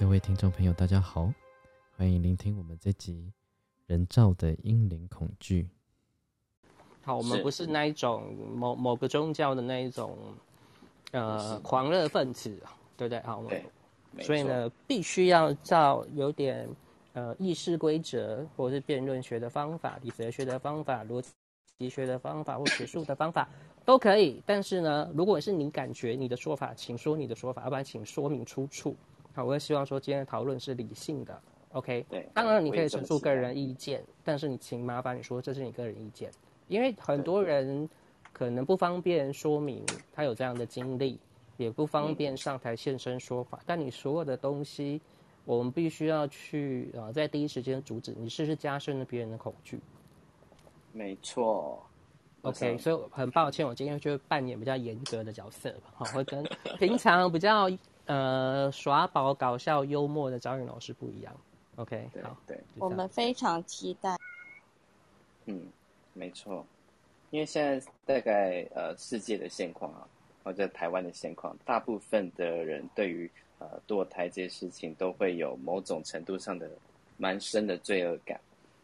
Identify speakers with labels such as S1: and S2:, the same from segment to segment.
S1: 各位听众朋友，大家好，欢迎聆听我们这集人造的阴灵恐惧。
S2: 好，我们不是那一种某某个宗教的那一种呃狂热分子，对不对？好，
S3: 对，
S2: 所以呢，必须要照有点呃议事规则，或者是辩论学的方法、理哲学的方法、逻辑学的方法或学术的方法 都可以。但是呢，如果是你感觉你的说法，请说你的说法，要不然请说明出处。好，我也希望说今天的讨论是理性的。OK，
S3: 对，
S2: 当然你可以陈述个人意见，但是你请麻烦你说这是你个人意见。因为很多人可能不方便说明他有这样的经历，也不方便上台现身说法。但你所有的东西，我们必须要去啊，在第一时间阻止你，是不是加深了别人的恐惧？
S3: 没错。
S2: OK，所以很抱歉，我今天就扮演比较严格的角色吧，好，会跟平常比较呃耍宝、搞笑、幽默的张云老师不一样。OK，好，
S3: 对，
S4: 我们非常期待。
S3: 嗯。没错，因为现在大概呃世界的现况啊，或者台湾的现况，大部分的人对于呃堕胎这些事情都会有某种程度上的蛮深的罪恶感。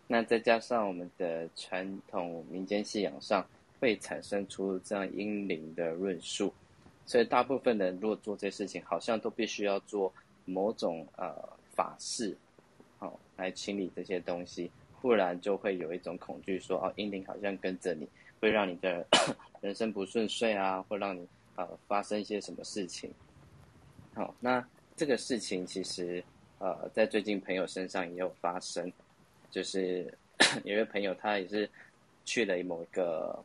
S3: 那再加上我们的传统民间信仰上会产生出这样阴灵的论述，所以大部分人如果做这事情，好像都必须要做某种呃法事，好来清理这些东西。不然就会有一种恐惧，说哦，阴灵好像跟着你，会让你的 人生不顺遂啊，会让你呃发生一些什么事情。好，那这个事情其实呃在最近朋友身上也有发生，就是 有位朋友他也是去了某一个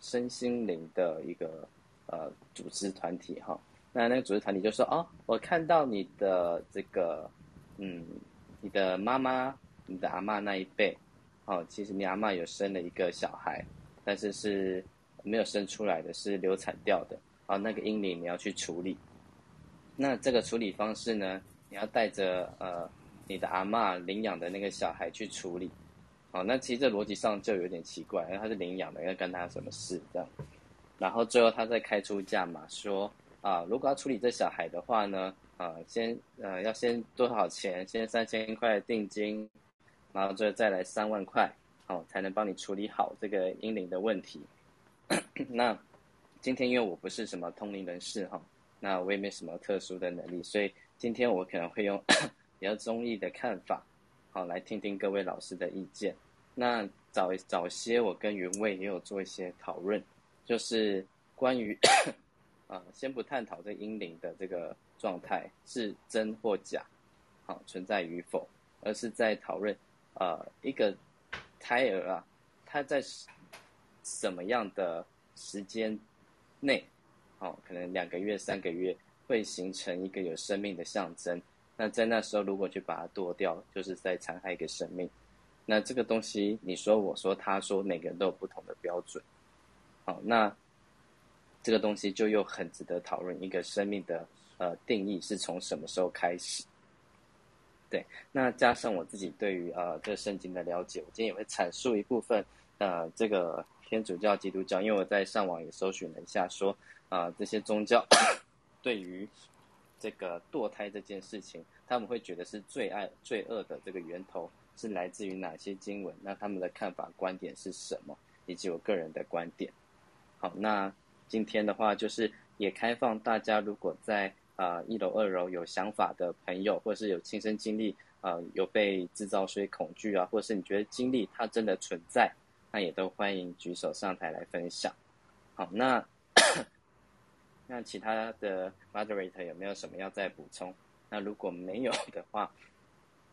S3: 身心灵的一个呃组织团体哈，那那个组织团体就说哦，我看到你的这个嗯，你的妈妈。你的阿妈那一辈，哦，其实你阿妈有生了一个小孩，但是是没有生出来的，是流产掉的。啊，那个阴灵你要去处理。那这个处理方式呢，你要带着呃你的阿妈领养的那个小孩去处理。好，那其实这逻辑上就有点奇怪，因为他是领养的，要跟他什么事这样？然后最后他再开出价码，说啊，如果要处理这小孩的话呢，啊，先呃要先多少钱？先三千块定金。然后最后再来三万块，好，才能帮你处理好这个阴灵的问题。那今天因为我不是什么通灵人士哈，那我也没什么特殊的能力，所以今天我可能会用 比较中立的看法，好，来听听各位老师的意见。那早早些我跟云卫也有做一些讨论，就是关于啊，先不探讨这阴灵的这个状态是真或假，好存在与否，而是在讨论。呃，一个胎儿啊，他在什么样的时间内，哦，可能两个月、三个月，会形成一个有生命的象征。那在那时候，如果去把它剁掉，就是在残害一个生命。那这个东西，你说、我说、他说，每个人都有不同的标准。好，那这个东西就又很值得讨论。一个生命的呃定义是从什么时候开始？对，那加上我自己对于呃这圣经的了解，我今天也会阐述一部分呃这个天主教、基督教，因为我在上网也搜寻了一下，说啊这些宗教 对于这个堕胎这件事情，他们会觉得是最爱罪恶的这个源头是来自于哪些经文？那他们的看法观点是什么？以及我个人的观点。好，那今天的话就是也开放大家，如果在啊，一楼、二楼有想法的朋友，或者是有亲身经历，啊，有被制造所以恐惧啊，或者是你觉得经历它真的存在，那也都欢迎举手上台来分享。好，那那其他的 moderator 有没有什么要再补充？那如果没有的话，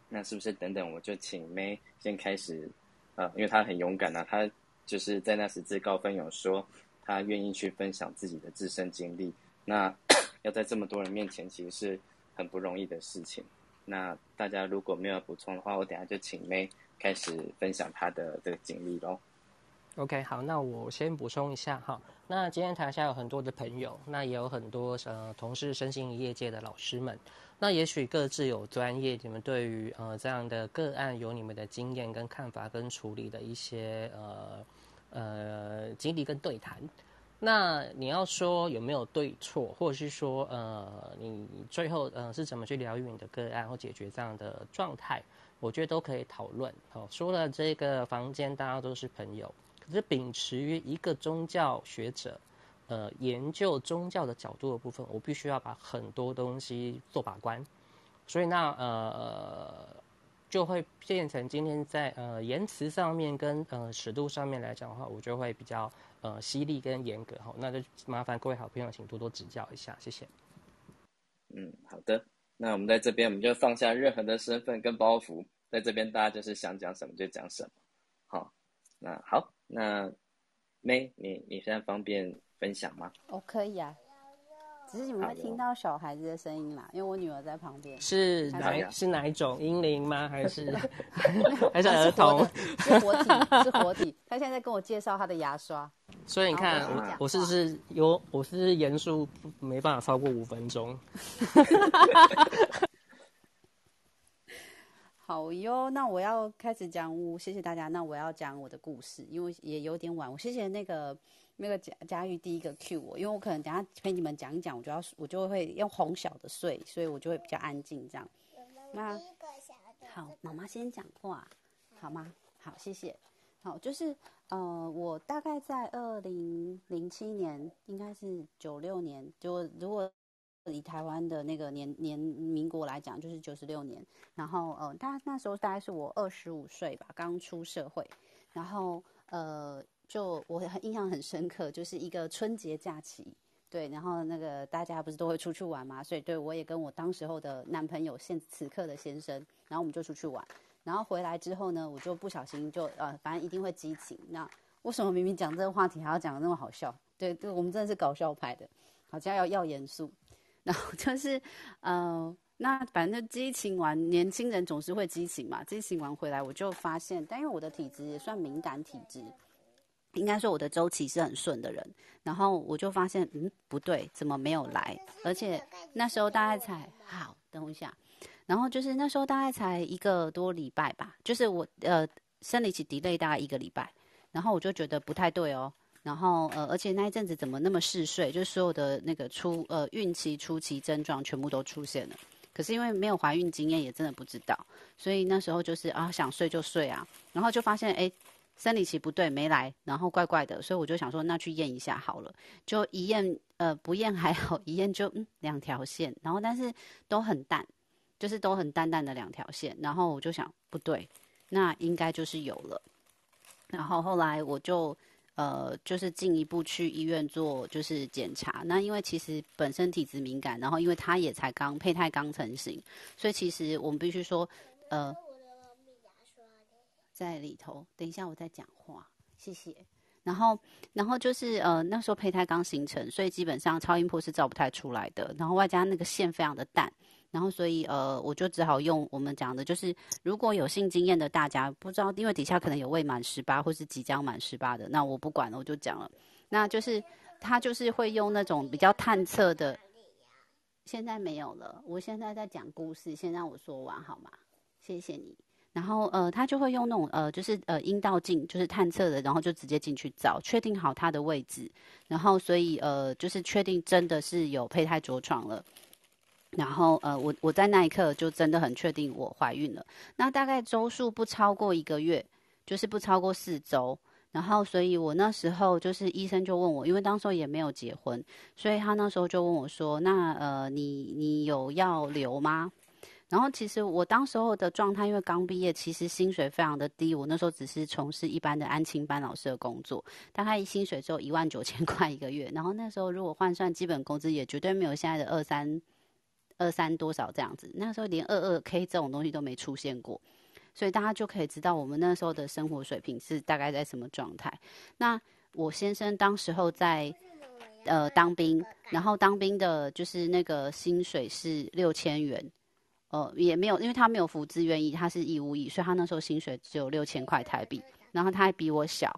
S3: 那是不是等等我就请 May 先开始？呃，因为他很勇敢啊，他就是在那十字高分有说他愿意去分享自己的自身经历。那 要在这么多人面前，其实是很不容易的事情。那大家如果没有补充的话，我等下就请 May 开始分享他的这个经历喽。
S2: OK，好，那我先补充一下哈。那今天台下有很多的朋友，那也有很多呃同事身心业界的老师们。那也许各自有专业，你们对于呃这样的个案有你们的经验跟看法跟处理的一些呃呃经历跟对谈。那你要说有没有对错，或者是说呃，你最后呃是怎么去疗愈你的个案或解决这样的状态？我觉得都可以讨论。好，说了这个房间大家都是朋友，可是秉持于一个宗教学者，呃，研究宗教的角度的部分，我必须要把很多东西做把关。所以那呃。就会变成今天在呃言辞上面跟呃尺度上面来讲的话，我就会比较呃犀利跟严格哈，那就麻烦各位好朋友请多多指教一下，谢谢。
S3: 嗯，好的，那我们在这边我们就放下任何的身份跟包袱，在这边大家就是想讲什么就讲什么。好，那好，那 May 你你现在方便分享吗？
S4: 哦可以啊。只是你们会听到小孩子的声音啦，因为我女儿在旁边。
S2: 是哪是哪一种婴灵吗？还是 还是儿童？
S4: 是活体，是活体。他现在在跟我介绍他的牙刷。
S2: 所以你看，我我是不是有我是不是严肃没办法超过五分钟？
S4: 好哟，那我要开始讲，谢谢大家。那我要讲我的故事，因为也有点晚。我谢谢那个。那个佳佳玉第一个 Q 我，因为我可能等下陪你们讲一讲，我就要我就会用哄小的睡，所以我就会比较安静这样。那好，妈妈先讲话，好吗？好，谢谢。好，就是呃，我大概在二零零七年，应该是九六年，就如果以台湾的那个年年民国来讲，就是九十六年。然后呃，大那时候大概是我二十五岁吧，刚出社会。然后呃。就我很印象很深刻，就是一个春节假期，对，然后那个大家不是都会出去玩嘛，所以对我也跟我当时候的男朋友现此刻的先生，然后我们就出去玩，然后回来之后呢，我就不小心就呃，反正一定会激情。那为什么明明讲这个话题还要讲的那么好笑？对，对我们真的是搞笑派的，好像要要严肃。然后就是呃，那反正激情完，年轻人总是会激情嘛，激情完回来我就发现，但因为我的体质也算敏感体质。应该说我的周期是很顺的人，然后我就发现，嗯，不对，怎么没有来？而且那时候大概才好，等我一下，然后就是那时候大概才一个多礼拜吧，就是我呃生理期 delay 大概一个礼拜，然后我就觉得不太对哦，然后呃而且那一阵子怎么那么嗜睡，就是所有的那个初呃孕期初期症状全部都出现了，可是因为没有怀孕经验，也真的不知道，所以那时候就是啊想睡就睡啊，然后就发现哎。生理期不对，没来，然后怪怪的，所以我就想说，那去验一下好了。就一验，呃，不验还好，一验就嗯两条线，然后但是都很淡，就是都很淡淡的两条线。然后我就想，不对，那应该就是有了。然后后来我就呃，就是进一步去医院做就是检查。那因为其实本身体质敏感，然后因为他也才刚胚胎刚成型，所以其实我们必须说，呃。在里头，等一下我再讲话，谢谢。然后，然后就是呃，那时候胚胎刚形成，所以基本上超音波是照不太出来的。然后外加那个线非常的淡，然后所以呃，我就只好用我们讲的，就是如果有性经验的大家，不知道因为底下可能有未满十八或是即将满十八的，那我不管了，我就讲了。那就是他就是会用那种比较探测的，现在没有了。我现在在讲故事，先让我说完好吗？谢谢你。然后呃，他就会用那种呃，就是呃阴道镜，就是探测的，然后就直接进去找，确定好它的位置，然后所以呃，就是确定真的是有胚胎着床了。然后呃，我我在那一刻就真的很确定我怀孕了。那大概周数不超过一个月，就是不超过四周。然后所以我那时候就是医生就问我，因为当时候也没有结婚，所以他那时候就问我说：“那呃，你你有要留吗？”然后其实我当时候的状态，因为刚毕业，其实薪水非常的低。我那时候只是从事一般的安亲班老师的工作，大概薪水只有一万九千块一个月。然后那时候如果换算基本工资，也绝对没有现在的二三二三多少这样子。那时候连二二 K 这种东西都没出现过，所以大家就可以知道我们那时候的生活水平是大概在什么状态。那我先生当时候在呃当兵，然后当兵的就是那个薪水是六千元。呃，也没有，因为他没有服自愿役，他是义务役，所以他那时候薪水只有六千块台币。然后他还比我小，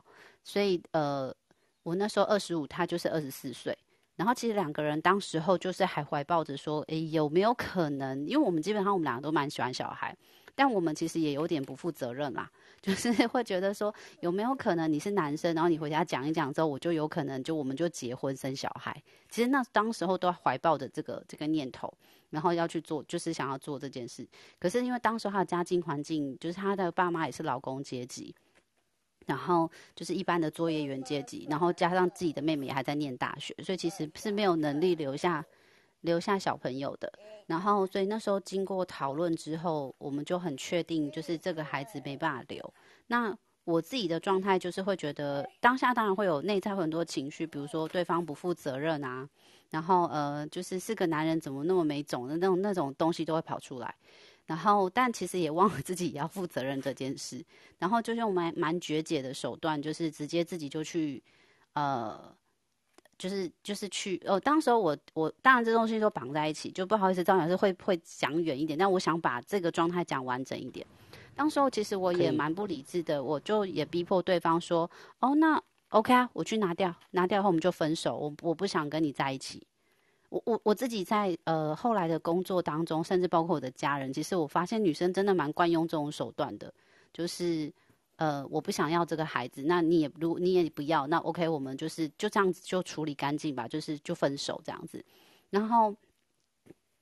S4: 所以呃，我那时候二十五，他就是二十四岁。然后其实两个人当时候就是还怀抱着说，诶，有没有可能？因为我们基本上我们两个都蛮喜欢小孩，但我们其实也有点不负责任啦，就是 会觉得说，有没有可能你是男生，然后你回家讲一讲之后，我就有可能就我们就结婚生小孩。其实那当时候都怀抱着这个这个念头，然后要去做，就是想要做这件事。可是因为当时他的家境环境，就是他的爸妈也是劳工阶级。然后就是一般的作业员阶级，然后加上自己的妹妹还在念大学，所以其实是没有能力留下留下小朋友的。然后所以那时候经过讨论之后，我们就很确定，就是这个孩子没办法留。那我自己的状态就是会觉得，当下当然会有内在很多情绪，比如说对方不负责任啊，然后呃，就是是个男人怎么那么没种的那种那种东西都会跑出来。然后，但其实也忘了自己也要负责任这件事。然后就用蛮蛮绝解的手段，就是直接自己就去，呃，就是就是去。呃，当时候我我当然这东西都绑在一起，就不好意思，张老师会会讲远一点。但我想把这个状态讲完整一点。当时候其实我也蛮不理智的，我就也逼迫对方说：“哦，那 OK 啊，我去拿掉，拿掉后我们就分手。我我不想跟你在一起。”我我我自己在呃后来的工作当中，甚至包括我的家人，其实我发现女生真的蛮惯用这种手段的，就是呃我不想要这个孩子，那你也如你也不要，那 OK 我们就是就这样子就处理干净吧，就是就分手这样子，然后。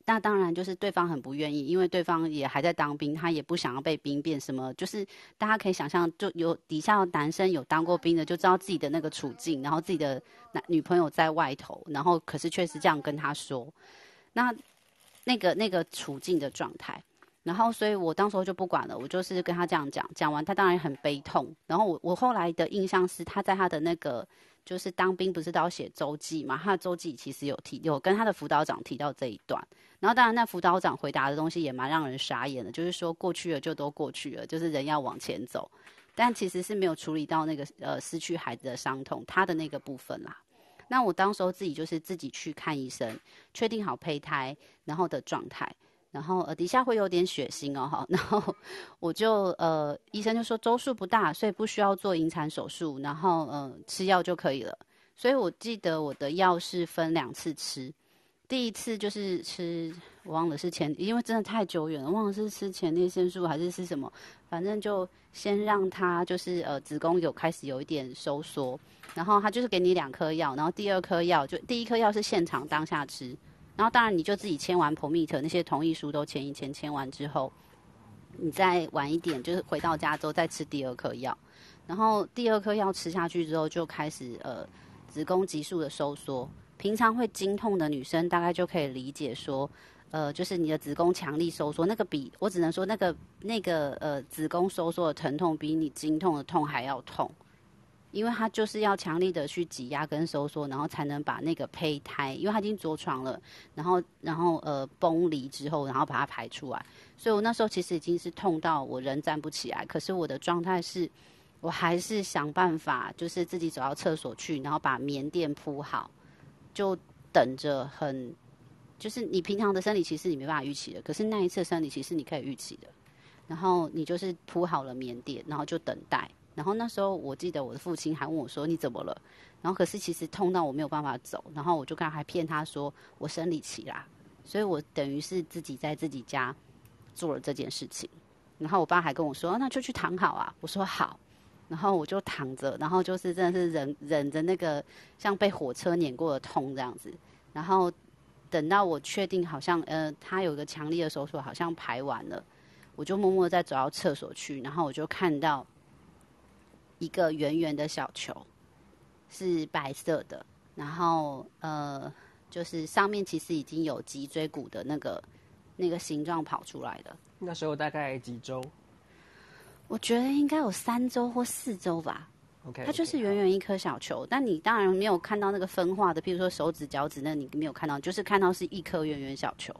S4: 那当然就是对方很不愿意，因为对方也还在当兵，他也不想要被兵变什么。就是大家可以想象，就有底下男生有当过兵的，就知道自己的那个处境，然后自己的男女朋友在外头，然后可是却是这样跟他说，那那个那个处境的状态，然后所以我当时候就不管了，我就是跟他这样讲，讲完他当然很悲痛，然后我我后来的印象是他在他的那个。就是当兵不是都要写周记嘛？他的周记其实有提，有跟他的辅导长提到这一段。然后当然，那辅导长回答的东西也蛮让人傻眼的，就是说过去了就都过去了，就是人要往前走。但其实是没有处理到那个呃失去孩子的伤痛，他的那个部分啦。那我当时候自己就是自己去看医生，确定好胚胎然后的状态。然后呃底下会有点血腥哦哈，然后我就呃医生就说周数不大，所以不需要做引产手术，然后呃吃药就可以了。所以我记得我的药是分两次吃，第一次就是吃我忘了是前，因为真的太久远了，忘了是吃前列腺素还是吃什么，反正就先让他就是呃子宫有开始有一点收缩，然后他就是给你两颗药，然后第二颗药就第一颗药是现场当下吃。然后当然你就自己签完 permit 那些同意书都签一签，签完之后，你再晚一点就是回到家之后再吃第二颗药，然后第二颗药吃下去之后就开始呃子宫急速的收缩。平常会经痛的女生大概就可以理解说，呃就是你的子宫强力收缩，那个比我只能说那个那个呃子宫收缩的疼痛比你经痛的痛还要痛。因为它就是要强力的去挤压跟收缩，然后才能把那个胚胎，因为它已经着床了，然后然后呃崩离之后，然后把它排出来。所以我那时候其实已经是痛到我人站不起来，可是我的状态是，我还是想办法，就是自己走到厕所去，然后把棉垫铺好，就等着很，就是你平常的生理期是你没办法预期的，可是那一次生理期是你可以预期的，然后你就是铺好了棉垫，然后就等待。然后那时候我记得我的父亲还问我说：“你怎么了？”然后可是其实痛到我没有办法走，然后我就刚还骗他说我生理期啦，所以我等于是自己在自己家做了这件事情。然后我爸还跟我说：“那就去躺好啊。”我说好，然后我就躺着，然后就是真的是忍忍着那个像被火车碾过的痛这样子。然后等到我确定好像呃他有一个强烈的手术，好像排完了，我就默默再走到厕所去，然后我就看到。一个圆圆的小球，是白色的，然后呃，就是上面其实已经有脊椎骨的那个那个形状跑出来的。
S2: 那时候大概几周？
S4: 我觉得应该有三周或四周吧。
S2: OK，
S4: 它就是圆圆一颗小球，但你当然没有看到那个分化的，譬如说手指、脚趾，那你没有看到，就是看到是一颗圆圆小球。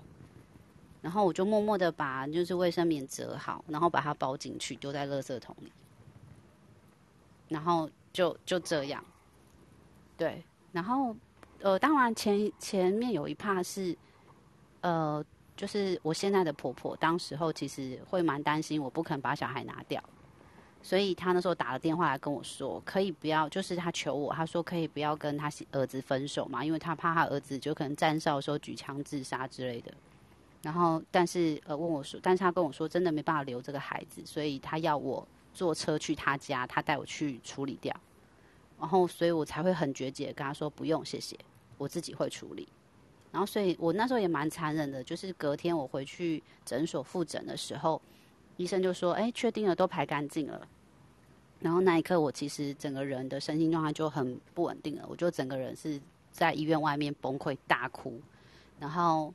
S4: 然后我就默默的把就是卫生棉折好，然后把它包进去，丢在垃圾桶里。然后就就这样，对，然后呃，当然前前面有一怕是，呃，就是我现在的婆婆，当时候其实会蛮担心，我不肯把小孩拿掉，所以她那时候打了电话来跟我说，可以不要，就是她求我，她说可以不要跟她儿子分手嘛，因为她怕她儿子就可能站哨的时候举枪自杀之类的。然后，但是呃问我说，但是他跟我说真的没办法留这个孩子，所以他要我坐车去他家，他带我去处理掉。然后，所以我才会很决绝跟他说不用，谢谢，我自己会处理。然后，所以我那时候也蛮残忍的，就是隔天我回去诊所复诊的时候，医生就说：“哎，确定了，都排干净了。”然后那一刻，我其实整个人的身心状态就很不稳定了，我就整个人是在医院外面崩溃大哭，然后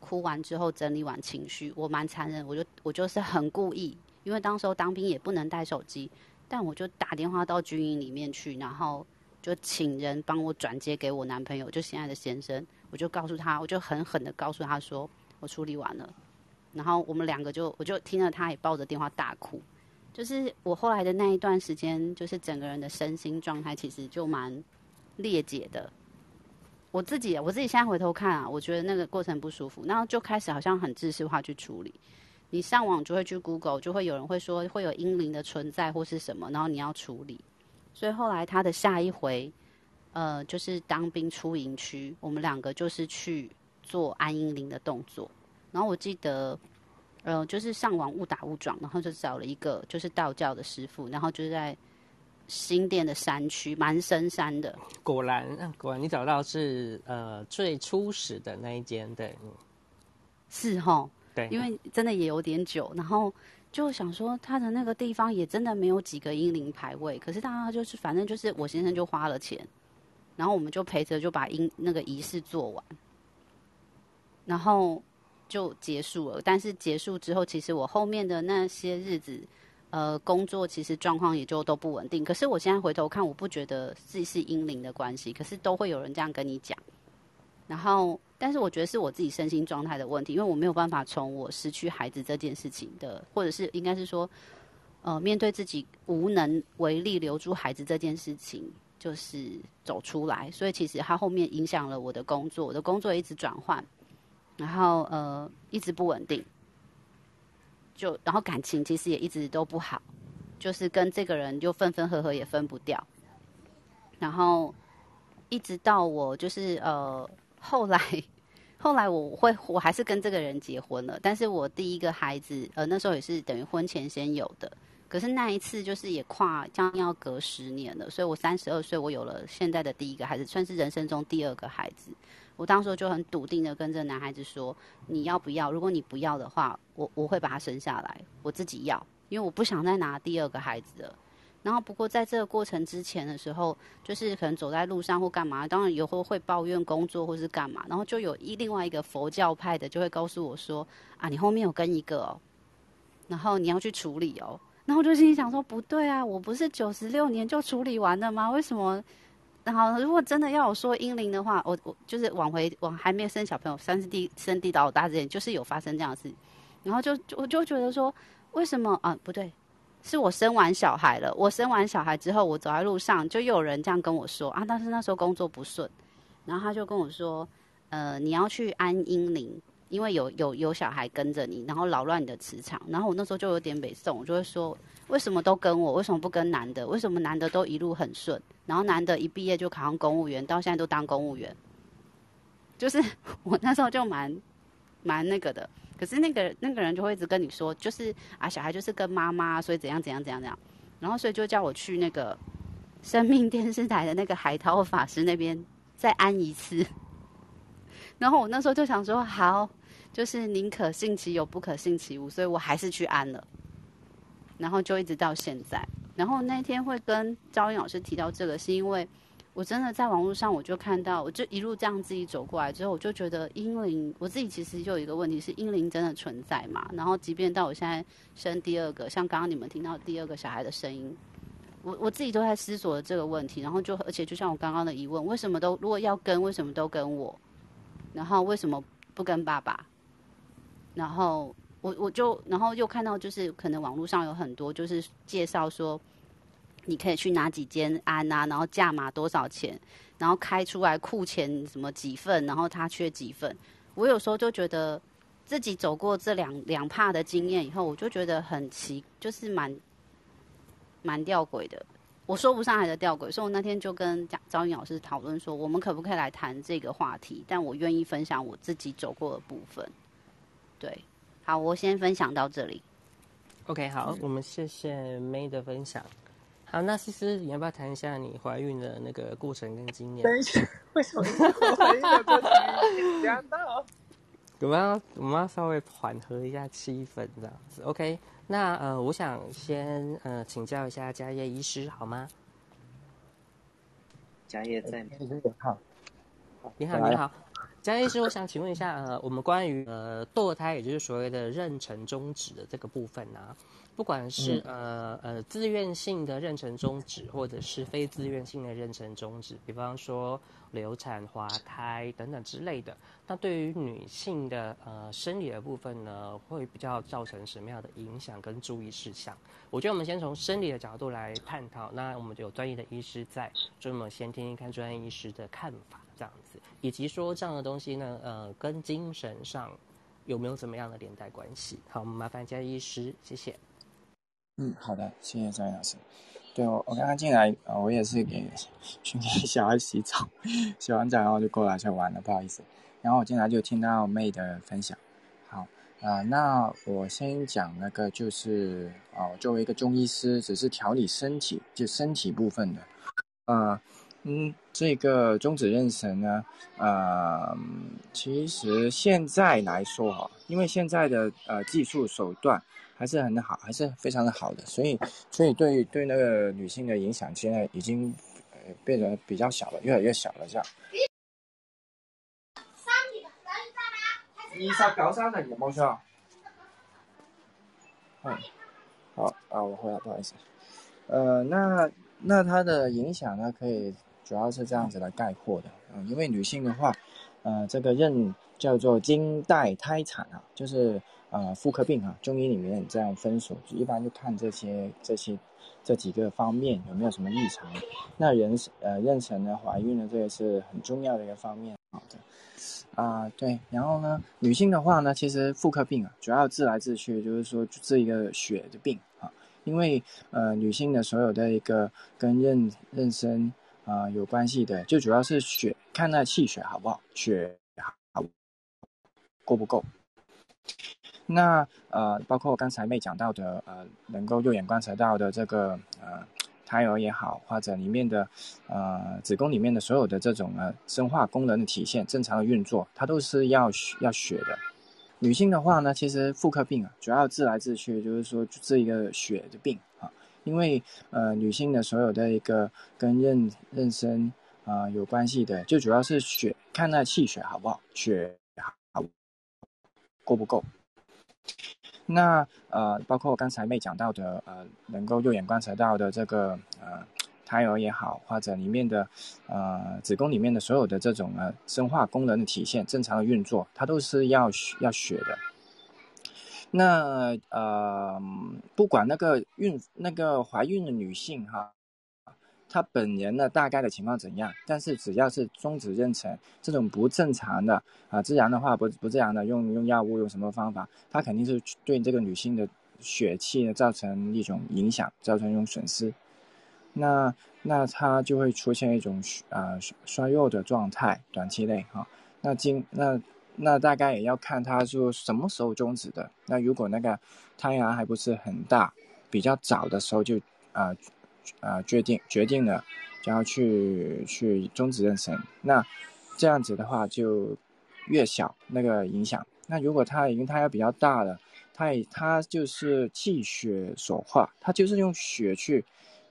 S4: 哭完之后整理完情绪，我蛮残忍，我就我就是很故意，因为当时候当兵也不能带手机。但我就打电话到军营里面去，然后就请人帮我转接给我男朋友，就现在的先生。我就告诉他，我就狠狠的告诉他说，我处理完了。然后我们两个就，我就听了他也抱着电话大哭。就是我后来的那一段时间，就是整个人的身心状态其实就蛮裂解的。我自己，我自己现在回头看啊，我觉得那个过程不舒服，然后就开始好像很知识化去处理。你上网就会去 Google，就会有人会说会有阴灵的存在或是什么，然后你要处理。所以后来他的下一回，呃，就是当兵出营区，我们两个就是去做安阴灵的动作。然后我记得，呃，就是上网误打误撞，然后就找了一个就是道教的师傅，然后就是在新店的山区，蛮深山的。
S2: 果然，果然你找到是呃最初始的那一间，对，
S4: 是哈。因为真的也有点久，然后就想说他的那个地方也真的没有几个英灵牌位，可是大家就是反正就是我先生就花了钱，然后我们就陪着就把英那个仪式做完，然后就结束了。但是结束之后，其实我后面的那些日子，呃，工作其实状况也就都不稳定。可是我现在回头看，我不觉得自己是阴灵的关系，可是都会有人这样跟你讲，然后。但是我觉得是我自己身心状态的问题，因为我没有办法从我失去孩子这件事情的，或者是应该是说，呃，面对自己无能为力留住孩子这件事情，就是走出来。所以其实它后面影响了我的工作，我的工作一直转换，然后呃一直不稳定，就然后感情其实也一直都不好，就是跟这个人就分分合合也分不掉，然后一直到我就是呃。后来，后来我会我还是跟这个人结婚了，但是我第一个孩子，呃，那时候也是等于婚前先有的。可是那一次就是也跨将要隔十年了，所以我三十二岁，我有了现在的第一个孩子，算是人生中第二个孩子。我当时就很笃定的跟这个男孩子说：“你要不要？如果你不要的话，我我会把他生下来，我自己要，因为我不想再拿第二个孩子了。”然后，不过在这个过程之前的时候，就是可能走在路上或干嘛，当然有时候会抱怨工作或是干嘛，然后就有一另外一个佛教派的就会告诉我说：“啊，你后面有跟一个哦，然后你要去处理哦。”然后我就心里想说：“不对啊，我不是九十六年就处理完了吗？为什么？然后如果真的要我说阴灵的话，我我就是往回往还没有生小朋友，三十地生地到大之前，就是有发生这样的事，然后就就我就觉得说，为什么啊？不对。”是我生完小孩了，我生完小孩之后，我走在路上，就又有人这样跟我说啊，但是那时候工作不顺，然后他就跟我说，呃，你要去安阴灵，因为有有有小孩跟着你，然后扰乱你的磁场。然后我那时候就有点北宋，我就会说，为什么都跟我，为什么不跟男的？为什么男的都一路很顺，然后男的一毕业就考上公务员，到现在都当公务员？就是 我那时候就蛮蛮那个的。可是那个那个人就会一直跟你说，就是啊，小孩就是跟妈妈，所以怎样怎样怎样怎样，然后所以就叫我去那个生命电视台的那个海涛法师那边再安一次。然后我那时候就想说，好，就是宁可信其有，不可信其无，所以我还是去安了。然后就一直到现在。然后那天会跟赵英老师提到这个，是因为。我真的在网络上，我就看到，我就一路这样自己走过来之后，我就觉得阴灵，我自己其实就有一个问题是，阴灵真的存在嘛？然后，即便到我现在生第二个，像刚刚你们听到第二个小孩的声音，我我自己都在思索这个问题。然后就，而且就像我刚刚的疑问，为什么都如果要跟，为什么都跟我？然后为什么不跟爸爸？然后我我就，然后又看到就是可能网络上有很多就是介绍说。你可以去哪几间安啊？然后价码多少钱？然后开出来库钱什么几份？然后他缺几份？我有时候就觉得自己走过这两两帕的经验以后，我就觉得很奇，就是蛮蛮吊诡的，我说不上来的吊诡，所以我那天就跟张赵颖老师讨论说，我们可不可以来谈这个话题？但我愿意分享我自己走过的部分。对，好，我先分享到这里。
S2: OK，好，我们谢谢 May 的分享。好，那思思，你要不要谈一下你怀孕的那个过程跟经验？
S5: 等一下，为什么我怀孕的过程紧张到？
S2: 我们要我们要稍微缓和一下气氛，这样子。OK，那呃，我想先呃请教一下嘉业医师好吗？
S3: 家业在吗？
S5: 好，
S2: 你好，你好，嘉业医师，我想请问一下，呃，我们关于呃堕胎，也就是所谓的妊娠终止的这个部分呢、不管是、呃呃自愿性的妊娠终止，或者是非自愿性的妊娠终止，比方说流产、滑胎等等之类的，那对于女性的呃生理的部分呢，会比较造成什么样的影响跟注意事项？我觉得我们先从生理的角度来探讨，那我们就有专业的医师在，所以我们先听听看专业医师的看法，这样子，以及说这样的东西呢，呃，跟精神上有没有怎么样的连带关系？好，我们麻烦嘉医师，谢谢。
S5: 嗯，好的，谢谢张老师。对我，我刚刚进来，呃，我也是给去给小孩洗澡，洗完澡然后就过来就玩了，不好意思。然后我进来就听到妹的分享，好，啊、那我先讲那个就是，哦、作为一个中医师，只是调理身体，就身体部分的，啊、嗯，这个中指妊娠呢，呃，其实现在来说哈，因为现在的呃技术手段还是很好，还是非常的好的，所以所以对对那个女性的影响现在已经呃变得比较小了，越来越小了這樣。二十九三零冇錯。嗯，好啊，我回来，不好意思。呃，那那它的影响呢，可以主要是这样子来概括的。嗯、因为女性的话，呃，这个妊叫做經帶胎产啊，就是呃妇科病啊，中医里面这样分屬，一般就看这些这些这几个方面有没有什么异常。那人呃妊娠呢，怀孕呢，这也是很重要的一个方面。好的。啊、对，然后呢，女性的话呢，其实妇科病啊，主要治来治去就是说治一个血的病啊，因为呃女性的所有的一个跟妊妊娠啊有关系的，就主要是血，看那气血好不好，血好够不够。那呃，包括刚才妹讲到的呃，能够肉眼观察到的这个呃胎儿也好，或者里面的呃子宫里面的所有的这种呃生化功能的体现，正常的运作，它都是要要血的。女性的话呢，其实妇科病啊，主要治来治去就是说治一个血的病啊，因为呃女性的所有的一个跟妊妊娠啊、有关系的，就主要是血，看那气血好不好，血好够不够。那呃，包括刚才妹讲到的呃，能够肉眼观察到的这个呃胎儿也好，或者里面的呃子宫里面的所有的这种呃生化功能的体现，正常的运作，它都是要要血的。那呃，不管那个孕那个怀孕的女性哈，她本人呢大概的情况怎样，但是只要是终止妊娠这种不正常的啊，自然的话不不自然的用用药物用什么方法，它肯定是对这个女性的血气呢造成一种影响，造成一种损失。那那它就会出现一种啊衰弱的状态，短期内哈、那經那那大概也要看它就什么时候终止的。那如果那个胎兒還不是很大，比较早的时候就啊啊决定决定了然后去去终止妊娠，那这样子的话就越小那个影响。那如果它已经胎兒比较大了，它也它就是气血所化，它就是用血去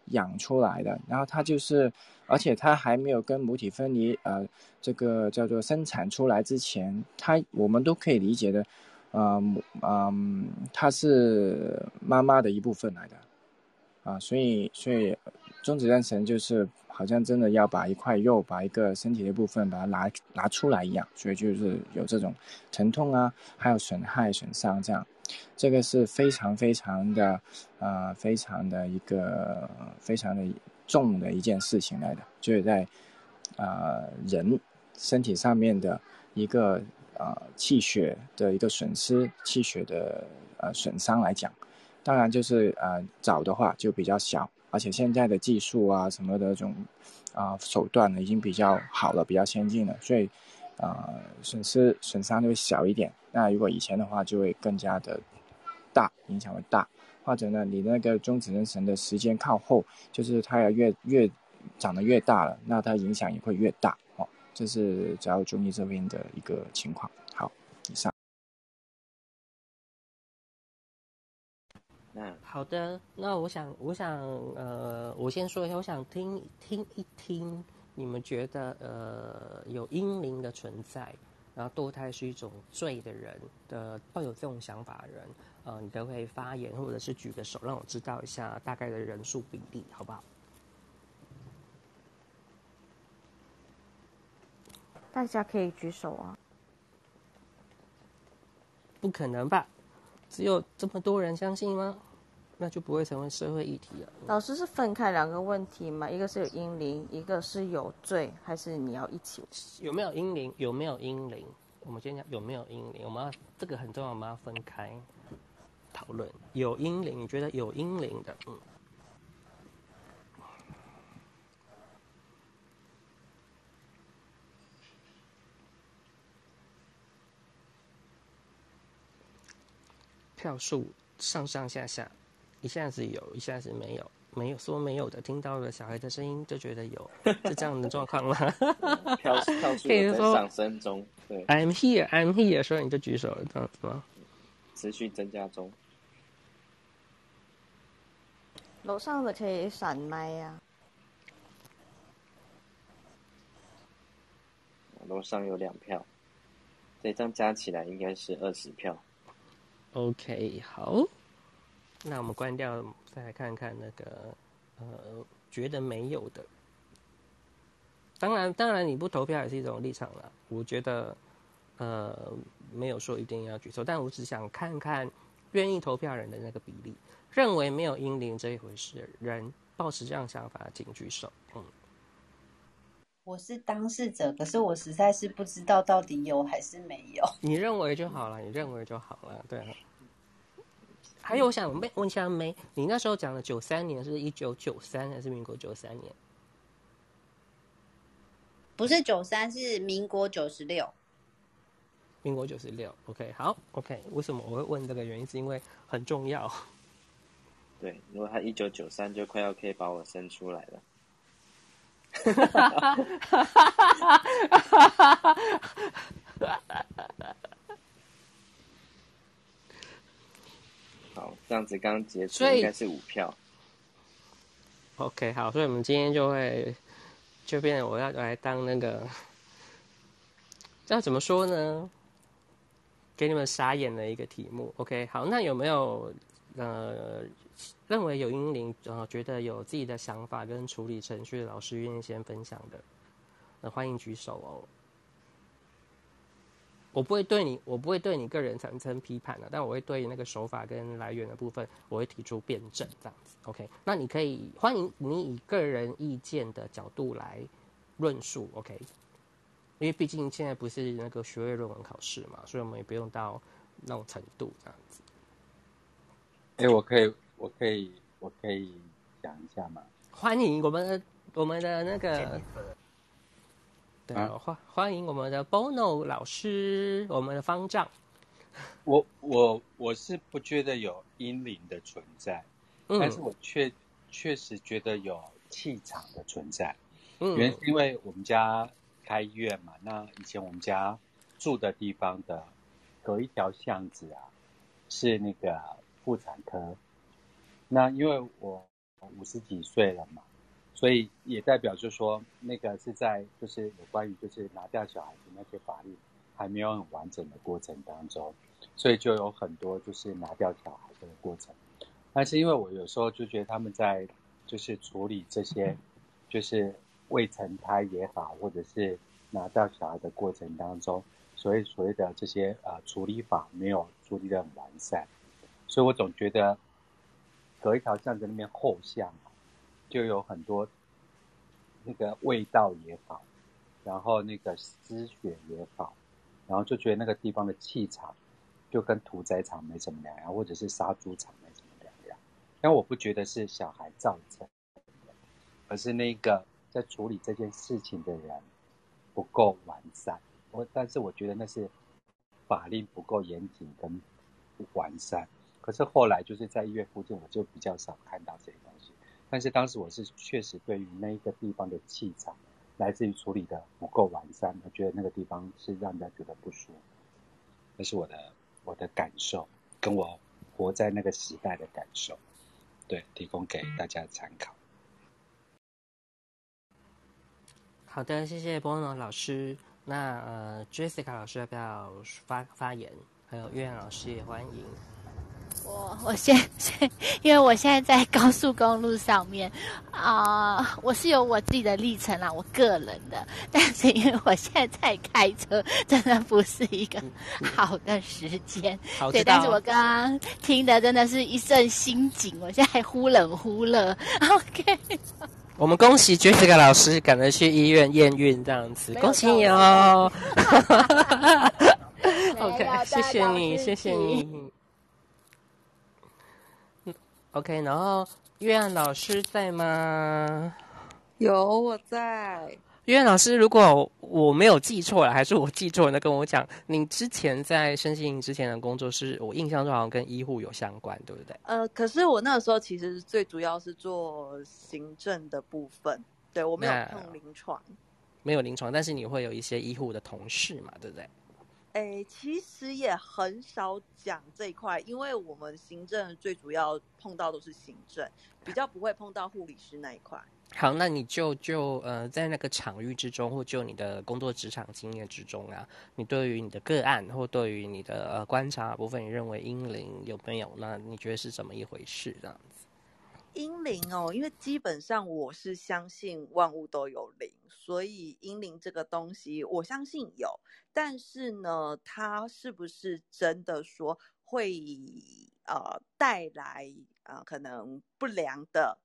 S5: 养出来的，然后它就是，而且它还没有跟母体分离，呃，这个叫做生产出来之前，它我们都可以理解的，呃，嗯，它是妈妈的一部分来的，啊，所以所以終止妊娠就是好像真的要把一块肉，把一个身体的部分把它拿拿出来一样，所以就是有这种疼痛啊，还有损害损伤这样，这个是非常非常的，呃，非常的一个非常的重的一件事情来的，就是在，呃，人身体上面的一个呃气血的一个损失，气血的呃损伤来讲，当然就是呃早的话就比较小，而且现在的技术啊什么的这种啊手段呢已经比较好了，比较先进了，所以啊损失损伤就会小一点。那如果以前的话，就会更加的大，影响会大。或者呢，你那个中子人神的时间靠后，就是它要越越长得越大了，那它影响也会越大哦。这是只要中医这边的一个情况。
S3: 那
S2: 好的，那我想，我想，呃，我先说一下，我想听听一听，你们觉得，呃，有阴灵的存在，然后堕胎是一种罪的人的，抱有这种想法的人，呃，你都可以发言或者是举个手，让我知道一下大概的人数比例，好不好？
S6: 大家可以举手啊。
S2: 不可能吧？只有这么多人相信吗？那就不会成为社会议题了。
S6: 老师是分开两个问题吗？一个是有阴灵，一个是有罪，还是你要一起？
S2: 有没有阴灵？有没有阴灵？我们先讲有没有阴灵。我们要这个很重要，我们要分开讨论。有阴灵，你觉得有阴灵的？嗯，票数上上下下，一下子有，一下子没有。没有说没有的，听到了小孩的声音就觉得有，是这样的状况吗？
S3: 票票数
S2: 可以说
S3: 有在上升中，对
S2: ，I'm here, I'm here，所以你就举手了，这样子吗？
S3: 持续增加中。
S6: 楼上的可以闪麦啊呀、
S3: 楼上有两票，这张加起来应该是二十票。
S2: OK，好，那我们关掉，再来看看那个呃，觉得没有的。当然，当然你不投票也是一种立场了。我觉得呃，没有说一定要举手，但我只想看看愿意投票人的那个比例。认为没有阴灵这一回事的人，抱持这样想法，请举手。嗯，
S4: 我是当事者，可是我实在是不知道到底有还是没有。
S2: 你认为就好了，你认为就好了，对啊。还有，我想问问一下梅，你那时候讲的九三年是一九九三还是民国九三年？
S4: 不是九三，是民国九十六。
S2: 民国九十六。OK，好，OK。为什么我会问这个原因？是因为很重要。
S3: 对，如果他一九九三就快要可以把我生出来了。好，这样子刚结束应该是五票。
S2: OK，好，所以我们今天就会就变成我要来当那个，要怎么说呢？给你们傻眼的一个题目。OK，好，那有没有呃认为有英灵，呃觉得有自己的想法跟处理程序的老师愿意先分享的？那欢迎举手哦。我不会对你，我不会对你个人产生批判的，但我会对那个手法跟来源的部分，我会提出辩证，这样子。OK，那你可以欢迎你以个人意见的角度来论述，OK？因为毕竟现在不是那个学位论文考试嘛，所以我们也不用到那种程度这样子。
S7: 哎、我可以，我可以，我可以讲一下吗？
S2: 欢迎我们的我们的那个，对欢欢迎我们的 Bono 老师，我们的方丈。
S7: 我我我是不觉得有阴灵的存在，
S2: 嗯
S7: 但是我确确实觉得有气场的存在。
S2: 嗯
S7: 原因为我们家开医院嘛，那以前我们家住的地方的隔一条巷子啊，是那个妇产科。那因为我五十几岁了嘛，所以也代表就是说，那个是在就是有关于就是拿掉小孩子那些法律还没有很完整的过程当中，所以就有很多就是拿掉小孩的过程。但是因为我有时候就觉得他们在就是处理这些就是未成胎也好，或者是拿掉小孩的过程当中，所以所谓的这些呃处理法没有处理的很完善，所以我总觉得隔一条巷子那边后巷，就有很多那个味道也好，然后那个失血也好，然后就觉得那个地方的气场就跟屠宰场没什么两样，或者是杀猪场没什么两样。但我不觉得是小孩造成，而是那个在处理这件事情的人不够完善。我但是我觉得那是法令不够严谨跟不完善。可是后来就是在医院附近，我就比较少看到这个。但是当时我是确实对于那一个地方的气场，来自于处理的不够完善，我觉得那个地方是让人家觉得不舒服。那是我的我的感受，跟我活在那个时代的感受，对，提供给大家参考。
S2: 好的，谢谢波诺老师。那呃，Jessica 老师要不要发发言？还有岳阳老师也欢迎。
S8: 我我现在，因为我现在在高速公路上面啊，我是有我自己的历程啦，我个人的。但是因为我现在在开车，真的不是一个 好的时间。对，但是我刚刚听的真的是一阵心紧，我现在忽冷忽热。OK，
S2: 我们恭喜 Jessica 老师赶着去医院验孕，这样子，恭喜你哦。OK，谢谢你，谢谢你。OK，然后岳安老师在吗？
S9: 有，我在。
S2: 岳安老师，如果我没有记错了，还是我记错了，那跟我讲，你之前在身心营之前的工作是我印象中好像跟医护有相关，对不对？
S9: 呃，可是我那个时候其实最主要是做行政的部分，对我没有碰临床，
S2: 没有临床，但是你会有一些医护的同事嘛，对不对？
S9: 哎，其实也很少讲这一块，因为我们行政最主要碰到都是行政，比较不会碰到护理师那一块。
S2: 好，那你就就呃，在那个场域之中，或就你的工作职场经验之中啊，你对于你的个案或对于你的呃观察部分，你认为阴灵有没有？那你觉得是怎么一回事？这样子？
S9: 阴灵哦，因为基本上我是相信万物都有灵，所以阴灵这个东西我相信有，但是呢，它是不是真的说会呃带来啊可能不良的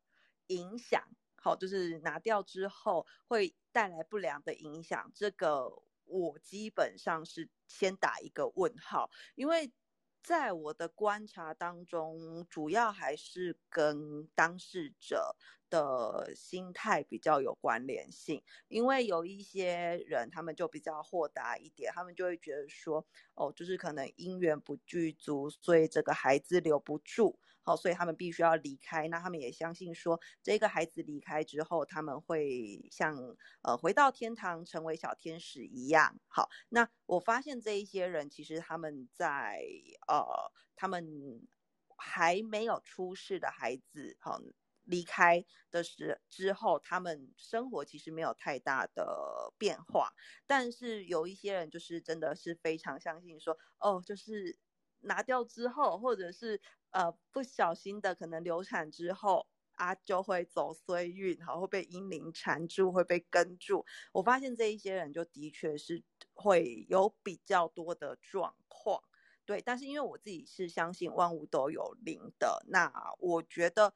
S9: 影响？好，就是拿掉之后会带来不良的影响，这个我基本上是先打一个问号，因为。在我的观察当中，主要还是跟当事者的心态比较有关联性。因为有一些人，他们就比较豁达一点，他们就会觉得说，哦，就是可能姻缘不具足，所以这个孩子留不住。好，所以他们必须要离开。那他们也相信说，这个孩子离开之后，他们会像呃回到天堂，成为小天使一样。好，那我发现这一些人，其实他们在呃他们还没有出世的孩子，好离开的时之后，他们生活其实没有太大的变化。但是有一些人，就是真的是非常相信说，哦，就是拿掉之后，或者是。呃，不小心的可能流产之后啊，就会走衰运，好会被阴灵缠住，会被跟住。我发现这一些人就的确是会有比较多的状况，对。但是因为我自己是相信万物都有灵的，那我觉得，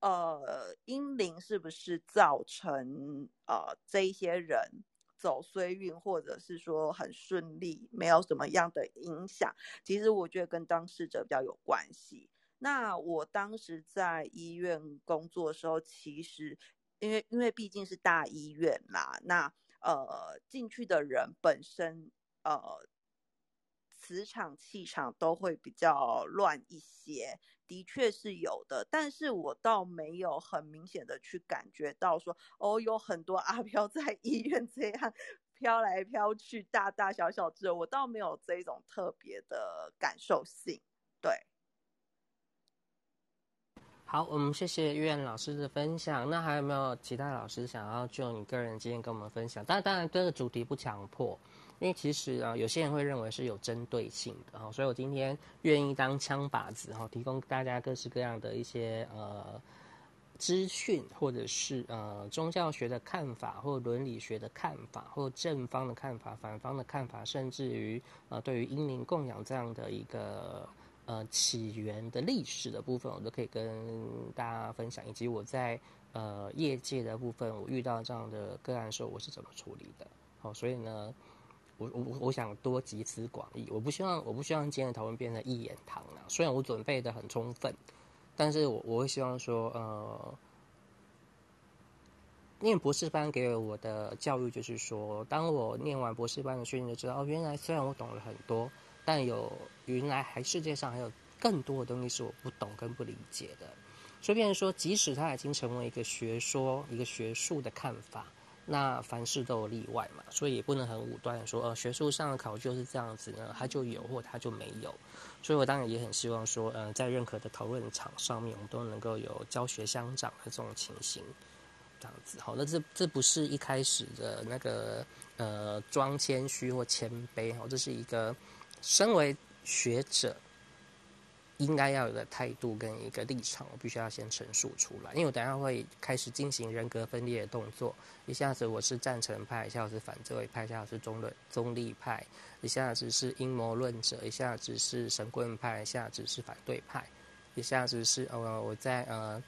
S9: 呃，阴灵是不是造成呃这一些人？走衰运，或者是说很顺利，没有什么样的影响。其实我觉得跟当事者比较有关系。那我当时在医院工作的时候，其实因为因为毕竟是大医院啦，那呃进去的人本身呃。磁场气场都会比较乱一些，的确是有的，但是我倒没有很明显的去感觉到说，哦，有很多阿飘 在医院这样飘来飘去，大大小小只，我倒没有这种特别的感受性。对，
S2: 好，我们谢谢玉燕老师的分享。那还有没有其他老师想要就你个人经验跟我们分享？但当然，这个主题不强迫。因为其实啊，有些人会认为是有针对性的哈，所以我今天愿意当枪靶子哈，提供大家各式各样的一些呃资讯，或者是呃宗教学的看法，或伦理学的看法，或正方的看法、反方的看法，甚至于呃对于英灵供养这样的一个呃起源的历史的部分，我都可以跟大家分享，以及我在呃业界的部分，我遇到这样的个案的时候，我是怎么处理的。好，所以呢。我我我想多集思广益，我不希望我不希望今天的讨论变成一言堂啊。虽然我准备的很充分，但是我我会希望说，呃，念博士班给我的教育就是说，当我念完博士班的训练，就知道哦，原来虽然我懂了很多，但有原来还世界上还有更多的东西是我不懂跟不理解的。所以，变成说，即使它已经成为一个学说、一个学术的看法，那凡事都有例外嘛，所以也不能很武断说，呃，学术上的考究是这样子呢，它就有或它就没有。所以我当然也很希望说，呃，在任何的讨论场上面，我们都能够有教学相长的这种情形，这样子。好，那这这不是一开始的那个呃装谦虚或谦卑，哦，这是一个身为学者。应该要有的态度跟一个立场，我必须要先陈述出来。因为我等下会开始进行人格分裂的动作，一下子我是赞成派，一下子是反对派，一下子是中论中立派，一下子是阴谋论者，一下子是神棍派，一下子是反对派，一下子是呃我在呃